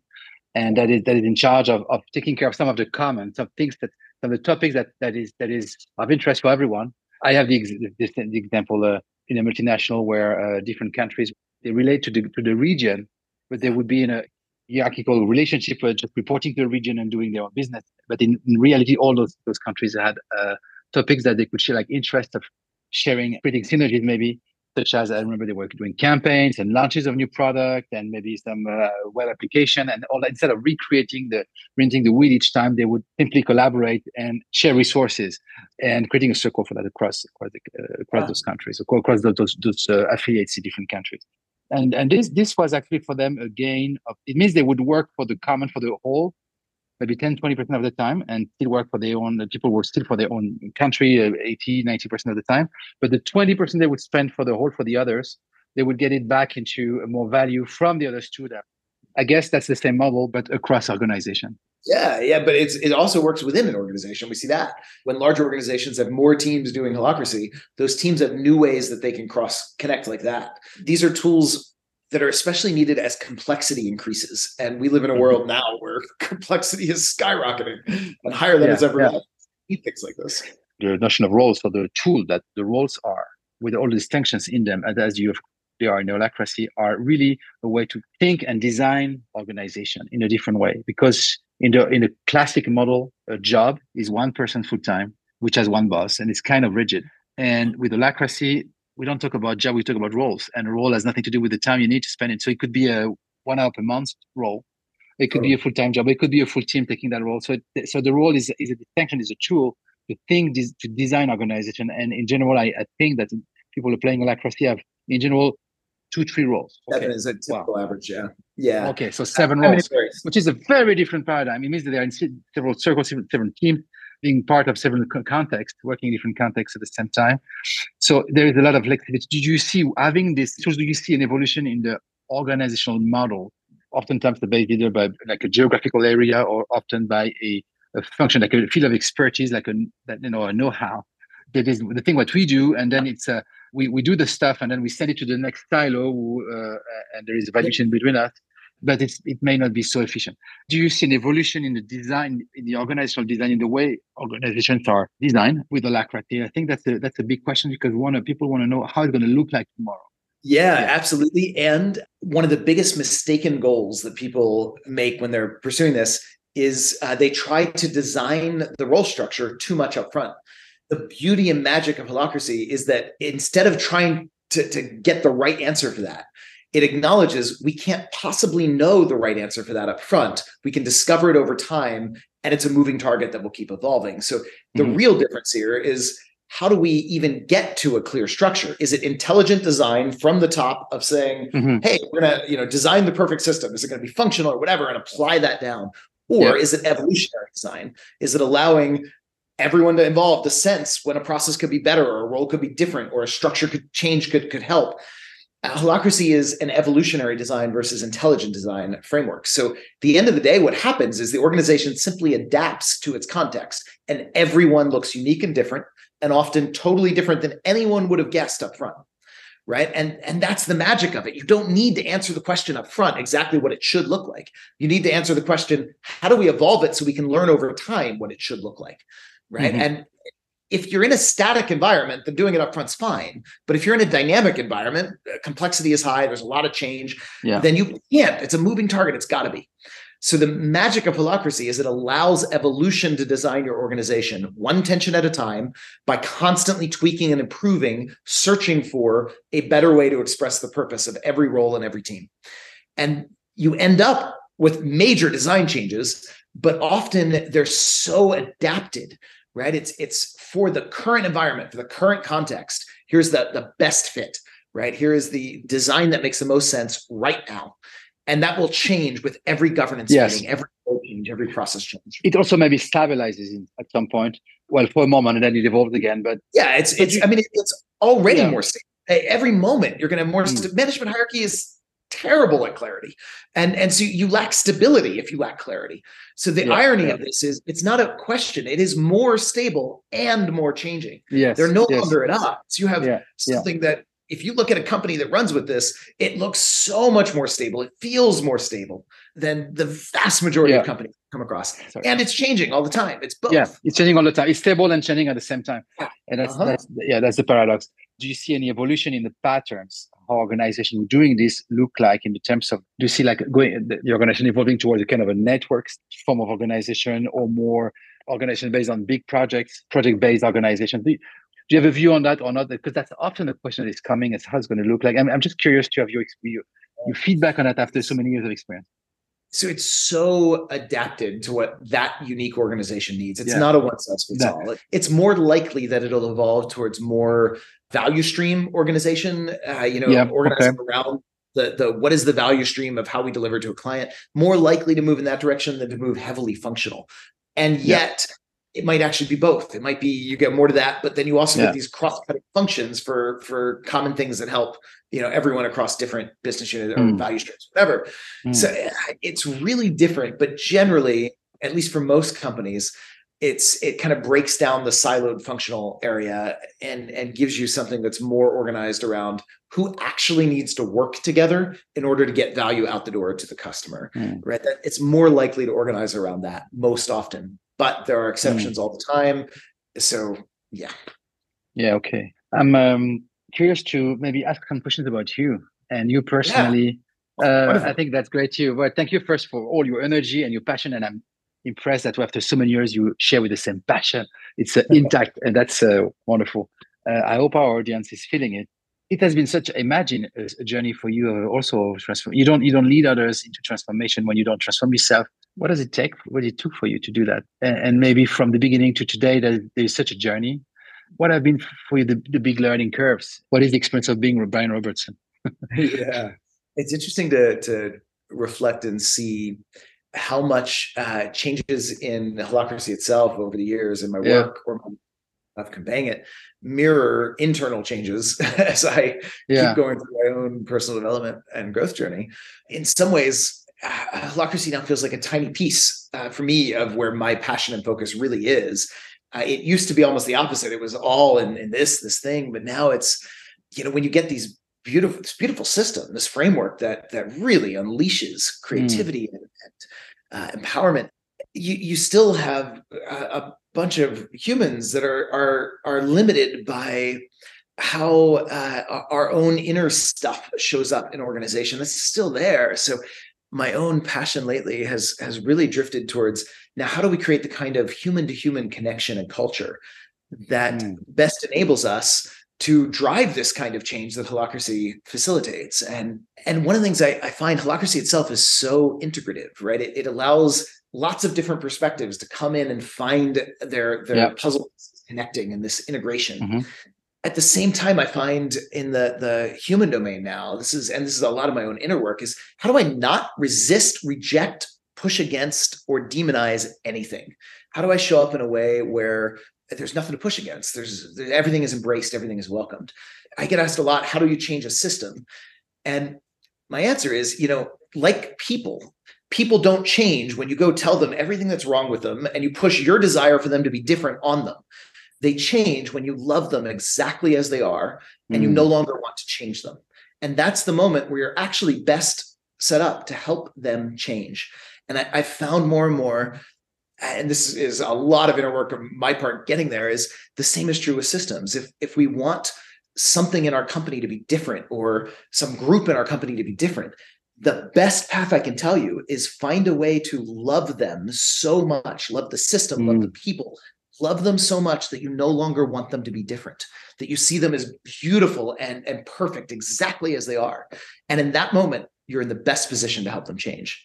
and that is that is in charge of, of taking care of some of the common some things that some of the topics that that is that is of interest for everyone I have the, the, the example uh, in a multinational where uh, different countries they relate to the to the region, but they would be in a hierarchical relationship, uh, just reporting to the region and doing their own business. But in, in reality, all those those countries had uh, topics that they could share, like interest of sharing, creating synergies, maybe such as I remember they were doing campaigns and launches of new product and maybe some uh, web application and all that. Instead of recreating the renting the wheel each time, they would simply collaborate and share resources and creating a circle for that across across, the, uh, across wow. those countries, across those those, those uh, affiliates in different countries. And and this this was actually for them a gain of it means they would work for the common for the whole maybe 10 20% of the time and still work for their own people work still for their own country uh, 80 90% of the time but the 20% they would spend for the whole for the others they would get it back into more value from the others to them i guess that's the same model but across organization yeah, yeah, but it's it also works within an organization. We see that when larger organizations have more teams doing holacracy, those teams have new ways that they can cross connect like that. These are tools that are especially needed as complexity increases. And we live in a world mm-hmm. now where complexity is skyrocketing and higher than yeah, it's ever yeah. been. Need things like this. The notion of roles, so the tool that the roles are with all the distinctions in them, and as you have they are in holacracy, are really a way to think and design organization in a different way. Because in the in a classic model, a job is one person full time, which has one boss, and it's kind of rigid. And with holacracy, we don't talk about job, we talk about roles, and a role has nothing to do with the time you need to spend it. So it could be a one hour per month role. It could oh. be a full time job. It could be a full team taking that role. So, it, so the role is is a distinction, is a tool to think to design organization. And in general, I, I think that people are playing holacracy have in general two three roles. Okay. Seven is a typical wow. average. Yeah. Yeah. Okay, so seven roles, which is a very different paradigm. It means that they are in several circles, different teams being part of several contexts, working in different contexts at the same time. So there is a lot of flexibility. Did you see having this tools? Do you see an evolution in the organizational model? Oftentimes, the based either by like a geographical area or often by a, a function like a field of expertise, like a that you know a know-how. That is the thing what we do, and then it's a we, we do the stuff and then we send it to the next silo, uh, and there is a valuation between us but it may not be so efficient. Do you see an evolution in the design, in the organizational design, in the way organizations are designed with Holacracy? I think that's a that's a big question because one people want to know how it's going to look like tomorrow. Yeah, yeah, absolutely. And one of the biggest mistaken goals that people make when they're pursuing this is uh, they try to design the role structure too much up front. The beauty and magic of holacracy is that instead of trying to, to get the right answer for that, it acknowledges we can't possibly know the right answer for that up front. We can discover it over time, and it's a moving target that will keep evolving. So the mm-hmm. real difference here is how do we even get to a clear structure? Is it intelligent design from the top of saying, mm-hmm. "Hey, we're gonna you know design the perfect system. Is it going to be functional or whatever?" and apply that down, or yeah. is it evolutionary design? Is it allowing everyone to involve to sense when a process could be better or a role could be different or a structure could change could could help holacracy is an evolutionary design versus intelligent design framework. So, at the end of the day, what happens is the organization simply adapts to its context, and everyone looks unique and different, and often totally different than anyone would have guessed up front. right and and that's the magic of it you don't need to answer the question up front exactly what it should look like you need to answer the question how do we evolve it so we can learn over time what it should look like right mm-hmm. and if you're in a static environment then doing it up front's fine but if you're in a dynamic environment uh, complexity is high there's a lot of change yeah. then you can't it's a moving target it's got to be so the magic of holacracy is it allows evolution to design your organization one tension at a time by constantly tweaking and improving, searching for a better way to express the purpose of every role and every team. And you end up with major design changes, but often they're so adapted, right? It's it's for the current environment, for the current context. Here's the, the best fit, right? Here is the design that makes the most sense right now and that will change with every governance yes. meeting, every change, every process change. It also maybe stabilizes in, at some point. Well, for a moment, and then it evolves again. But yeah, it's it's. You, I mean, it's already yeah. more stable. Every moment, you're going to have more. Mm. Management hierarchy is terrible at clarity, and and so you lack stability if you lack clarity. So the yeah, irony yeah. of this is, it's not a question. It is more stable and more changing. Yes, they're no yes. longer at odds. You have something that if you look at a company that runs with this, it looks so much more stable. It feels more stable than the vast majority yeah. of companies come across. Sorry. And it's changing all the time. It's both. Yeah, it's changing all the time. It's stable and changing at the same time. And that's, uh-huh. that's yeah, that's the paradox. Do you see any evolution in the patterns how organizations doing this look like in the terms of do you see like going the organization evolving towards a kind of a network form of organization or more organization based on big projects, project based organization? Do you have a view on that or not? Because that's often the question that is coming as how it's going to look like. I'm, I'm just curious to have your, your, your feedback on that after so many years of experience. So it's so adapted to what that unique organization needs. It's yeah. not a one size fits all. It's more likely that it'll evolve towards more value stream organization. Uh, you know, yeah, organizing okay. around the the what is the value stream of how we deliver to a client. More likely to move in that direction than to move heavily functional. And yet, yeah it might actually be both. It might be you get more to that, but then you also yeah. get these cross-cutting functions for for common things that help you know everyone across different business units or mm. value streams, whatever. Mm. So eh, it's really different, but generally, at least for most companies, it's it kind of breaks down the siloed functional area and and gives you something that's more organized around who actually needs to work together in order to get value out the door to the customer mm. right that it's more likely to organize around that most often but there are exceptions mm. all the time. So yeah. Yeah. Okay. I'm um, curious to maybe ask some questions about you and you personally. Yeah. Uh, I think that's great too. But thank you first for all your energy and your passion. And I'm impressed that after so many years you share with the same passion. It's uh, intact, and that's uh, wonderful. Uh, I hope our audience is feeling it. It has been such, imagine, a, journey for you. Uh, also, transform. You don't you don't lead others into transformation when you don't transform yourself what does it take what it took for you to do that and, and maybe from the beginning to today that there's such a journey what have been for you the, the big learning curves what is the experience of being brian robertson yeah it's interesting to to reflect and see how much uh, changes in holacracy itself over the years in my yeah. work or my, of conveying it mirror internal changes as I yeah. keep going through my own personal development and growth journey. In some ways, uh, Holacracy now feels like a tiny piece uh, for me of where my passion and focus really is. Uh, it used to be almost the opposite. It was all in, in this this thing, but now it's you know when you get these beautiful this beautiful system, this framework that that really unleashes creativity mm. and, and uh, empowerment. You you still have a, a bunch of humans that are are are limited by how uh, our own inner stuff shows up in organization that's still there so my own passion lately has has really drifted towards now how do we create the kind of human to human connection and culture that mm. best enables us to drive this kind of change that holacracy facilitates. And and one of the things i, I find holacracy itself is so integrative right? It, it allows lots of different perspectives to come in and find their their yep. puzzle connecting and this integration. Mm-hmm. At the same time i find in the the human domain now this is and this is a lot of my own inner work is how do i not resist reject push against or demonize anything? How do i show up in a way where there's nothing to push against. There's everything is embraced everything is welcomed. I get asked a lot how do you change a system? And my answer is you know like people people don't change when you go tell them everything that's wrong with them and you push your desire for them to be different on them. They change when you love them exactly as they are and you Mm. no longer want to change them. And that's the moment where you're actually best set up to help them change. And I, I found more and more and this is a lot of inner work on my part getting there is the same is true with systems. If if we want something in our company to be different or some group in our company to be different the best path i can tell you is find a way to love them so much love the system love the mm. people love them so much that you no longer want them to be different that you see them as beautiful and and perfect exactly as they are. And in that moment you're in the best position to help them change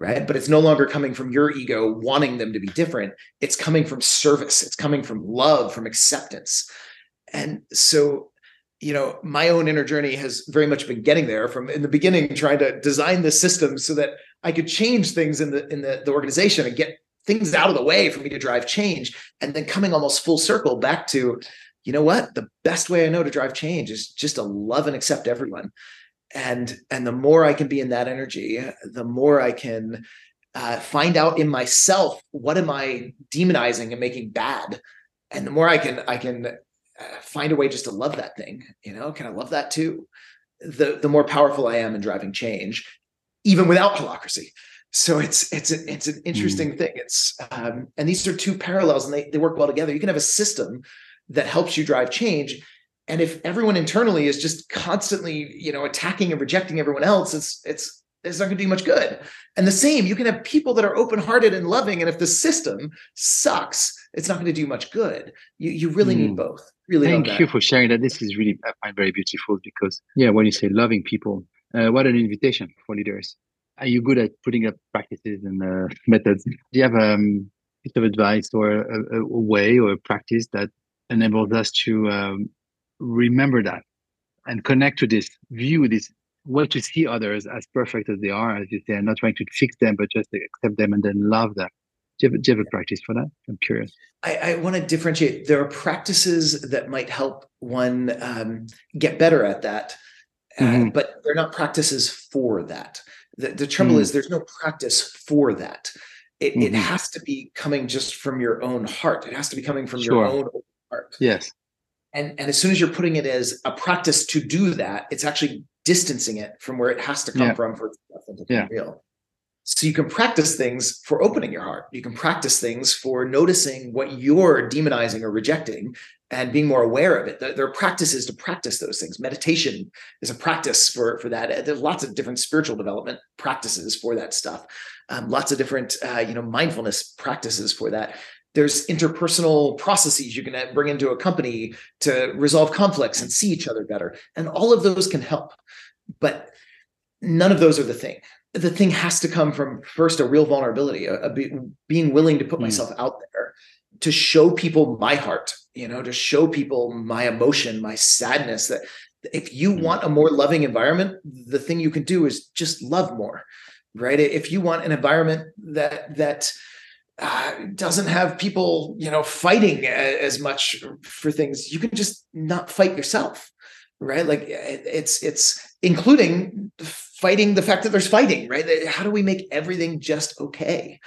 right? But it's no longer coming from your ego wanting them to be different. It's coming from service. It's coming from love from acceptance. And so you know my own inner journey has very much been getting there from in the beginning trying to design the system so that i could change things in the in the, the organization and get things out of the way for me to drive change. And then coming almost full circle back to you know what? The best way i know to drive change is just to love and accept everyone and and the more i can be in that energy the more i can uh, find out in myself what am i demonizing and making bad? And the more i can i can uh, find a way just to love that thing you know? Can i love that too? The the more powerful i am in driving change even without holacracy so it's it's a, it's an interesting thing. It's um, and these are two parallels and they, they work well together. You can have a system that helps you drive change and if everyone internally is just constantly you know attacking and rejecting everyone else it's it's it's not going to do much good and the same you can have people that are open-hearted and loving and if the system sucks it's not going to do much good you you really need Mm. both really Thank you for sharing that. This is really I find very beautiful because yeah, when you say loving people, uh, what an invitation for leaders. Are you good at putting up practices and uh, methods? Do you have um, a piece of advice or a, a, a way or a practice that enables us to um, remember that and connect to this, view this, well, to see others as perfect as they are, as you say, and not trying to fix them, but just accept them and then love them. Do you have, do you have a practice for that? I'm curious. I, I want to differentiate. There are practices that might help one um, get better at that, uh, Mhm. but they're not practices for that. The, the trouble Mm. is, there's no practice for that. It, it Mhm. has to be coming just from your own heart. It has to be coming from Sure. your own heart. Yes. And, and as soon as you're putting it as a practice to do that, it's actually distancing it from where it has to come Yeah. from for it to be authentic Yeah. real. So you can practice things for opening your heart. You can practice things for noticing what you're demonizing or rejecting and being more aware of it. There there are practices to practice those things. Meditation is a practice for, for that. There's lots of different spiritual development practices for that stuff. Um, lots of different, uh, you know, mindfulness practices for that. There's interpersonal processes you can bring into a company to resolve conflicts and see each other better. And all of those can help. But none of those are the thing. The thing has to come from first a real vulnerability, a, a be, being willing to put Mm. myself out there to show people my heart, you know, to show people my emotion, my sadness. That if you Mm. want a more loving environment, the thing you can do is just love more, right? If you want an environment that that uh, doesn't have people, you know, fighting uh, as much for things, you can just not fight yourself, right? Like uh, it's it's including fighting the fact that there's fighting, right? How do we make everything just okay?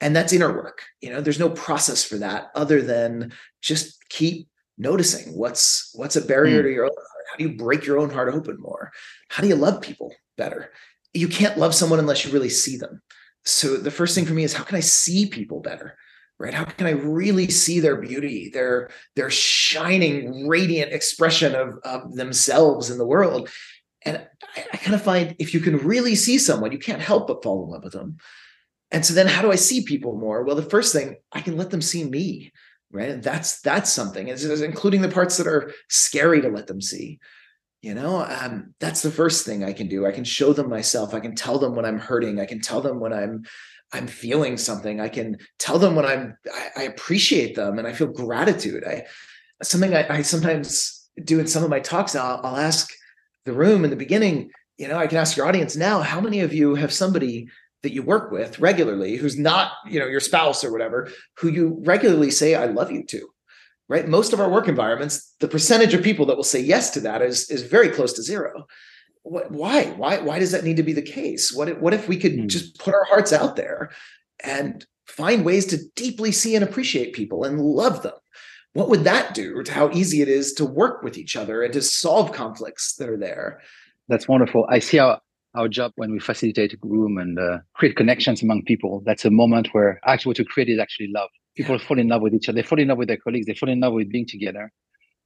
And that's inner work. You know, there's no process for that other than just keep noticing what's what's a barrier hmm. to your own heart. How do you break your own heart open more? How do you love people better? You can't love someone unless you really see them. So the first thing for me is how can I see people better? Right? How can I really see their beauty, their their shining, radiant expression of, of themselves in the world? And I, I kind of find if you can really see someone, you can't help but fall in love with them. And so then how do I see people more? Well, the first thing I can let them see me, right? And that's that's something. It's, it's including the parts that are scary to let them see. You know, um, that's the first thing I can do. I can show them myself. I can tell them when I'm hurting. I can tell them when I'm I'm feeling something. I can tell them when I'm I, I appreciate them and I feel gratitude. I something I, I sometimes do in some of my talks. I'll, I'll ask the room in the beginning. You know, I can ask your audience now. How many of you have somebody that you work with regularly who's not you know your spouse or whatever who you regularly say i love you to right most of our work environments the percentage of people that will say yes to that is is very close to zero what, why why why does that need to be the case what if, what if we could Hmm. just put our hearts out there and find ways to deeply see and appreciate people and love them what would that do to how easy it is to work with each other and to solve conflicts that are there? That's wonderful. I see our, our job when we facilitate a room and uh, create connections among people. That's a moment where actually what you create is actually love. People yeah. fall in love with each other. They fall in love with their colleagues. They fall in love with being together.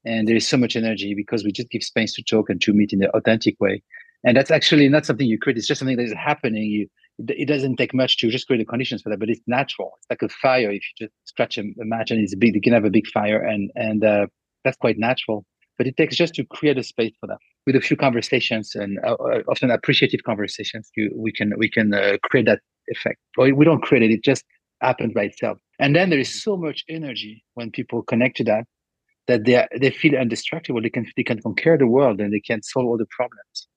And there is so much energy because we just give space to talk and to meet in an authentic way. And that's actually not something you create. It's just something that is happening. You, it doesn't take much to just create the conditions for that, but it's natural. It's like a fire. If you just scratch a, match and it's big, you can have a big fire, and and uh, that's quite natural. But it takes just to create a space for that. With a few conversations and uh, uh often appreciative conversations, you, we can we can uh, create that effect. Or we don't create it; it just happens by itself. And then there is so much energy when people connect to that that they they feel indestructible. They can they can conquer the world and they can solve all the problems.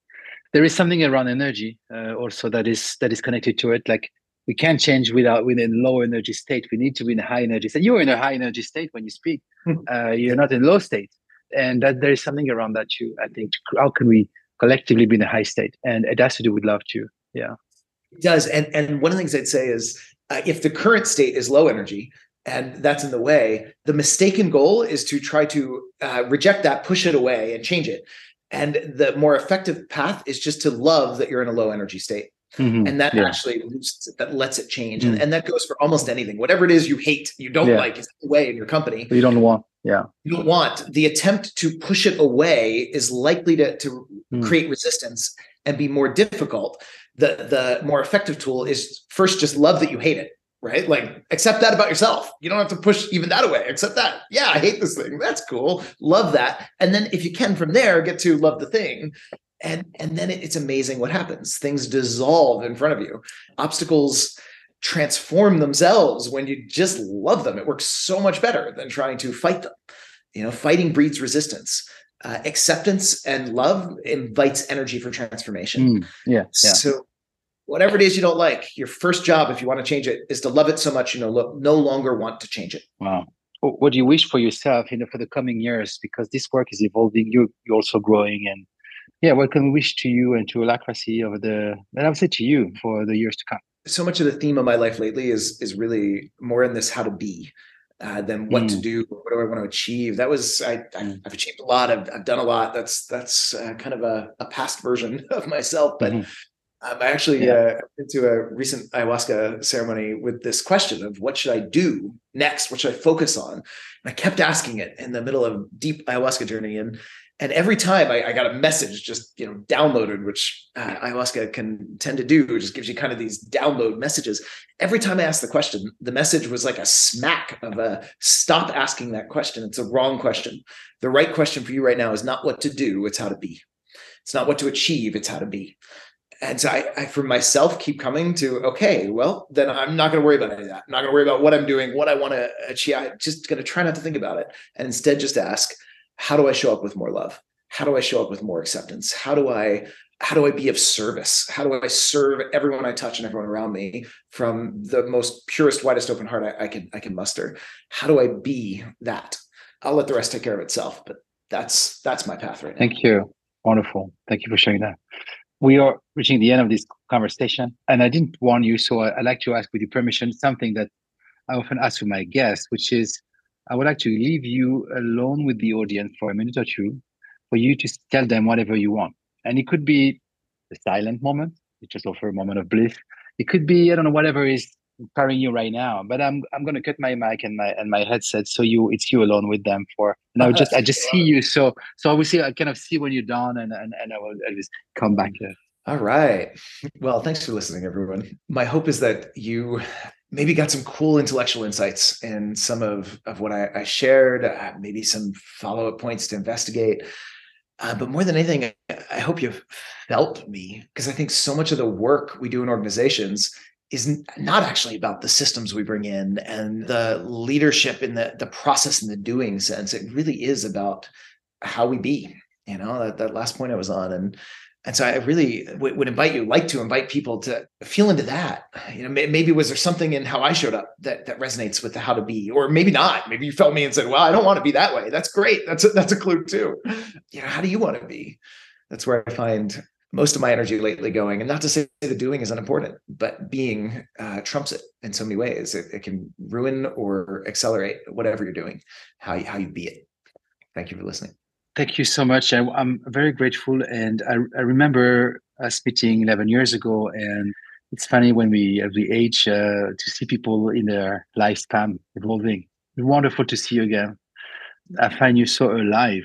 There is something around energy uh, also that is that is connected to it. Like we can't change without within low energy state. We need to be in a high energy state. You're in a high energy state when you speak. Hmm. uh, you're not in low state. And that there is something around that too i think. How can we collectively be in a high state? And it has to do with love too. Yeah it does and and one of the things i'd say is uh, if the current state is low energy and that's in the way the mistaken goal is to try to uh, reject that push it away and change it and the more effective path is just to love that you're in a low energy state. Mm-hmm. And that yeah. actually that lets it change. Mm-hmm. And, and, that goes for almost anything. Whatever it is you hate, you don't yeah. like, it's away in your company. You don't want, yeah. You don't want. The attempt to push it away is likely to, to mm. create resistance and be more difficult. The the more effective tool is first just love that you hate it right? Like accept that about yourself. You don't have to push even that away. Accept that. Yeah, I hate this thing. That's cool. Love that. And then if you can from there get to love the thing. And and then it's amazing what happens. Things dissolve in front of you. Obstacles transform themselves when you just love them. It works so much better than trying to fight them. You know, fighting breeds resistance. Uh, acceptance and love invites energy for transformation. Mm, yeah, yeah. So whatever it is you don't like, your first job, if you want to change it, is to love it so much you know no longer want to change it. Wow. What do you wish for yourself, you know, for the coming years? Because this work is evolving. You you're also growing, and yeah, what can we wish to you and to Holacracy over the, and I would say to you for the years to come. So much of the theme of my life lately is is really more in this how to be. Uh, than what mm. to do. What do I want to achieve? That was I, have mm. achieved a lot. I've, I've done a lot. That's that's uh, kind of a, a past version of myself. But mm-hmm. Um, I actually yeah. uh, went to a recent ayahuasca ceremony with this question of what should I do next? What should I focus on? And I kept asking it in the middle of deep ayahuasca journey, and and every time I, I got a message just you know downloaded, which uh, ayahuasca can tend to do, just gives you kind of these download messages. Every time I asked the question, the message was like a smack of a stop asking that question. It's a wrong question. The right question for you right now is not what to do; it's how to be. It's not what to achieve; it's how to be and so I, I, for myself keep coming to okay well then i'm not going to worry about any of that i'm not going to worry about what i'm doing what i want to achieve i'm just going to try not to think about it and instead just ask how do i show up with more love? How do i show up with more acceptance? How do i how do i be of service? How do i serve everyone i touch and everyone around me from the most purest widest open heart i, I can i can muster? How do i be that? I'll let the rest take care of itself but that's that's my path right now. Thank you. Wonderful. Thank you for sharing that. We are reaching the end of this conversation, and I didn't warn you, so I, would like to ask, with your permission, something that I often ask to my guests, which is I would like to leave you alone with the audience for a minute or two, for you to tell them whatever you want, and it could be a silent moment, you just offer a moment of bliss. It could be I don't know whatever is inspiring you right now. But I'm I'm gonna cut my mic and my and my headset so you it's you alone with them for and I just I just see you. So so obviously I kind of see when you're done and and, and I will I just come back here. All right. Well, thanks for listening, everyone. My hope is that you maybe got some cool intellectual insights in some of, of what I, I shared, uh, maybe some follow up points to investigate. Uh, but more than anything, I hope you felt me because I think so much of the work we do in organizations is not actually about the systems we bring in and the leadership in the the process and the doing sense. It really is about how we be. You know that that last point I was on, and and so I really w- would invite you, like to invite people to feel into that. You know, maybe was there something in how I showed up that that resonates with the how to be, or maybe not. Maybe you felt me and said, "Well, I don't want to be that way." That's great. That's a, that's a clue too. You know, how do you want to be? That's where I find most of my energy lately going. And not to say the doing is unimportant, but being uh, trumps it in so many ways. It, it, can ruin or accelerate whatever you're doing, how you, how you be it. Thank you for listening. Thank you so much. I, am very grateful. And I, I remember us meeting 11 years ago. And it's funny when we have the age uh, to see people in their lifespan evolving. Wonderful to see you again. I find you so alive,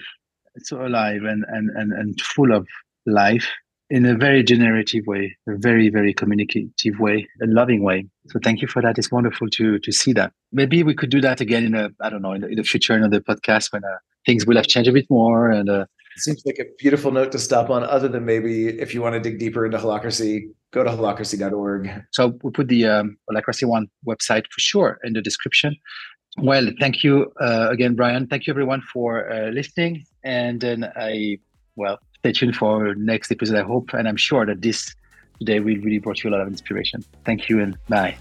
so alive and, and, and, and full of life in a very generative way, a very, very communicative way, a loving way. So thank you for that. It's wonderful to to see that. Maybe we could do that again in a, I don't know, in the, in the future, another podcast when uh, things will have changed a bit more. And uh, it seems like a beautiful note to stop on. Other than maybe if you want to dig deeper into holacracy, go to holacracy.org. So we put the um, holacracy one website for sure in the description. Well, thank you uh, again, Brian. Thank you everyone for uh, listening. And then I, well, stay tuned for next episode, I hope. And I'm sure that this today will really brought you a lot of inspiration. Thank you and bye.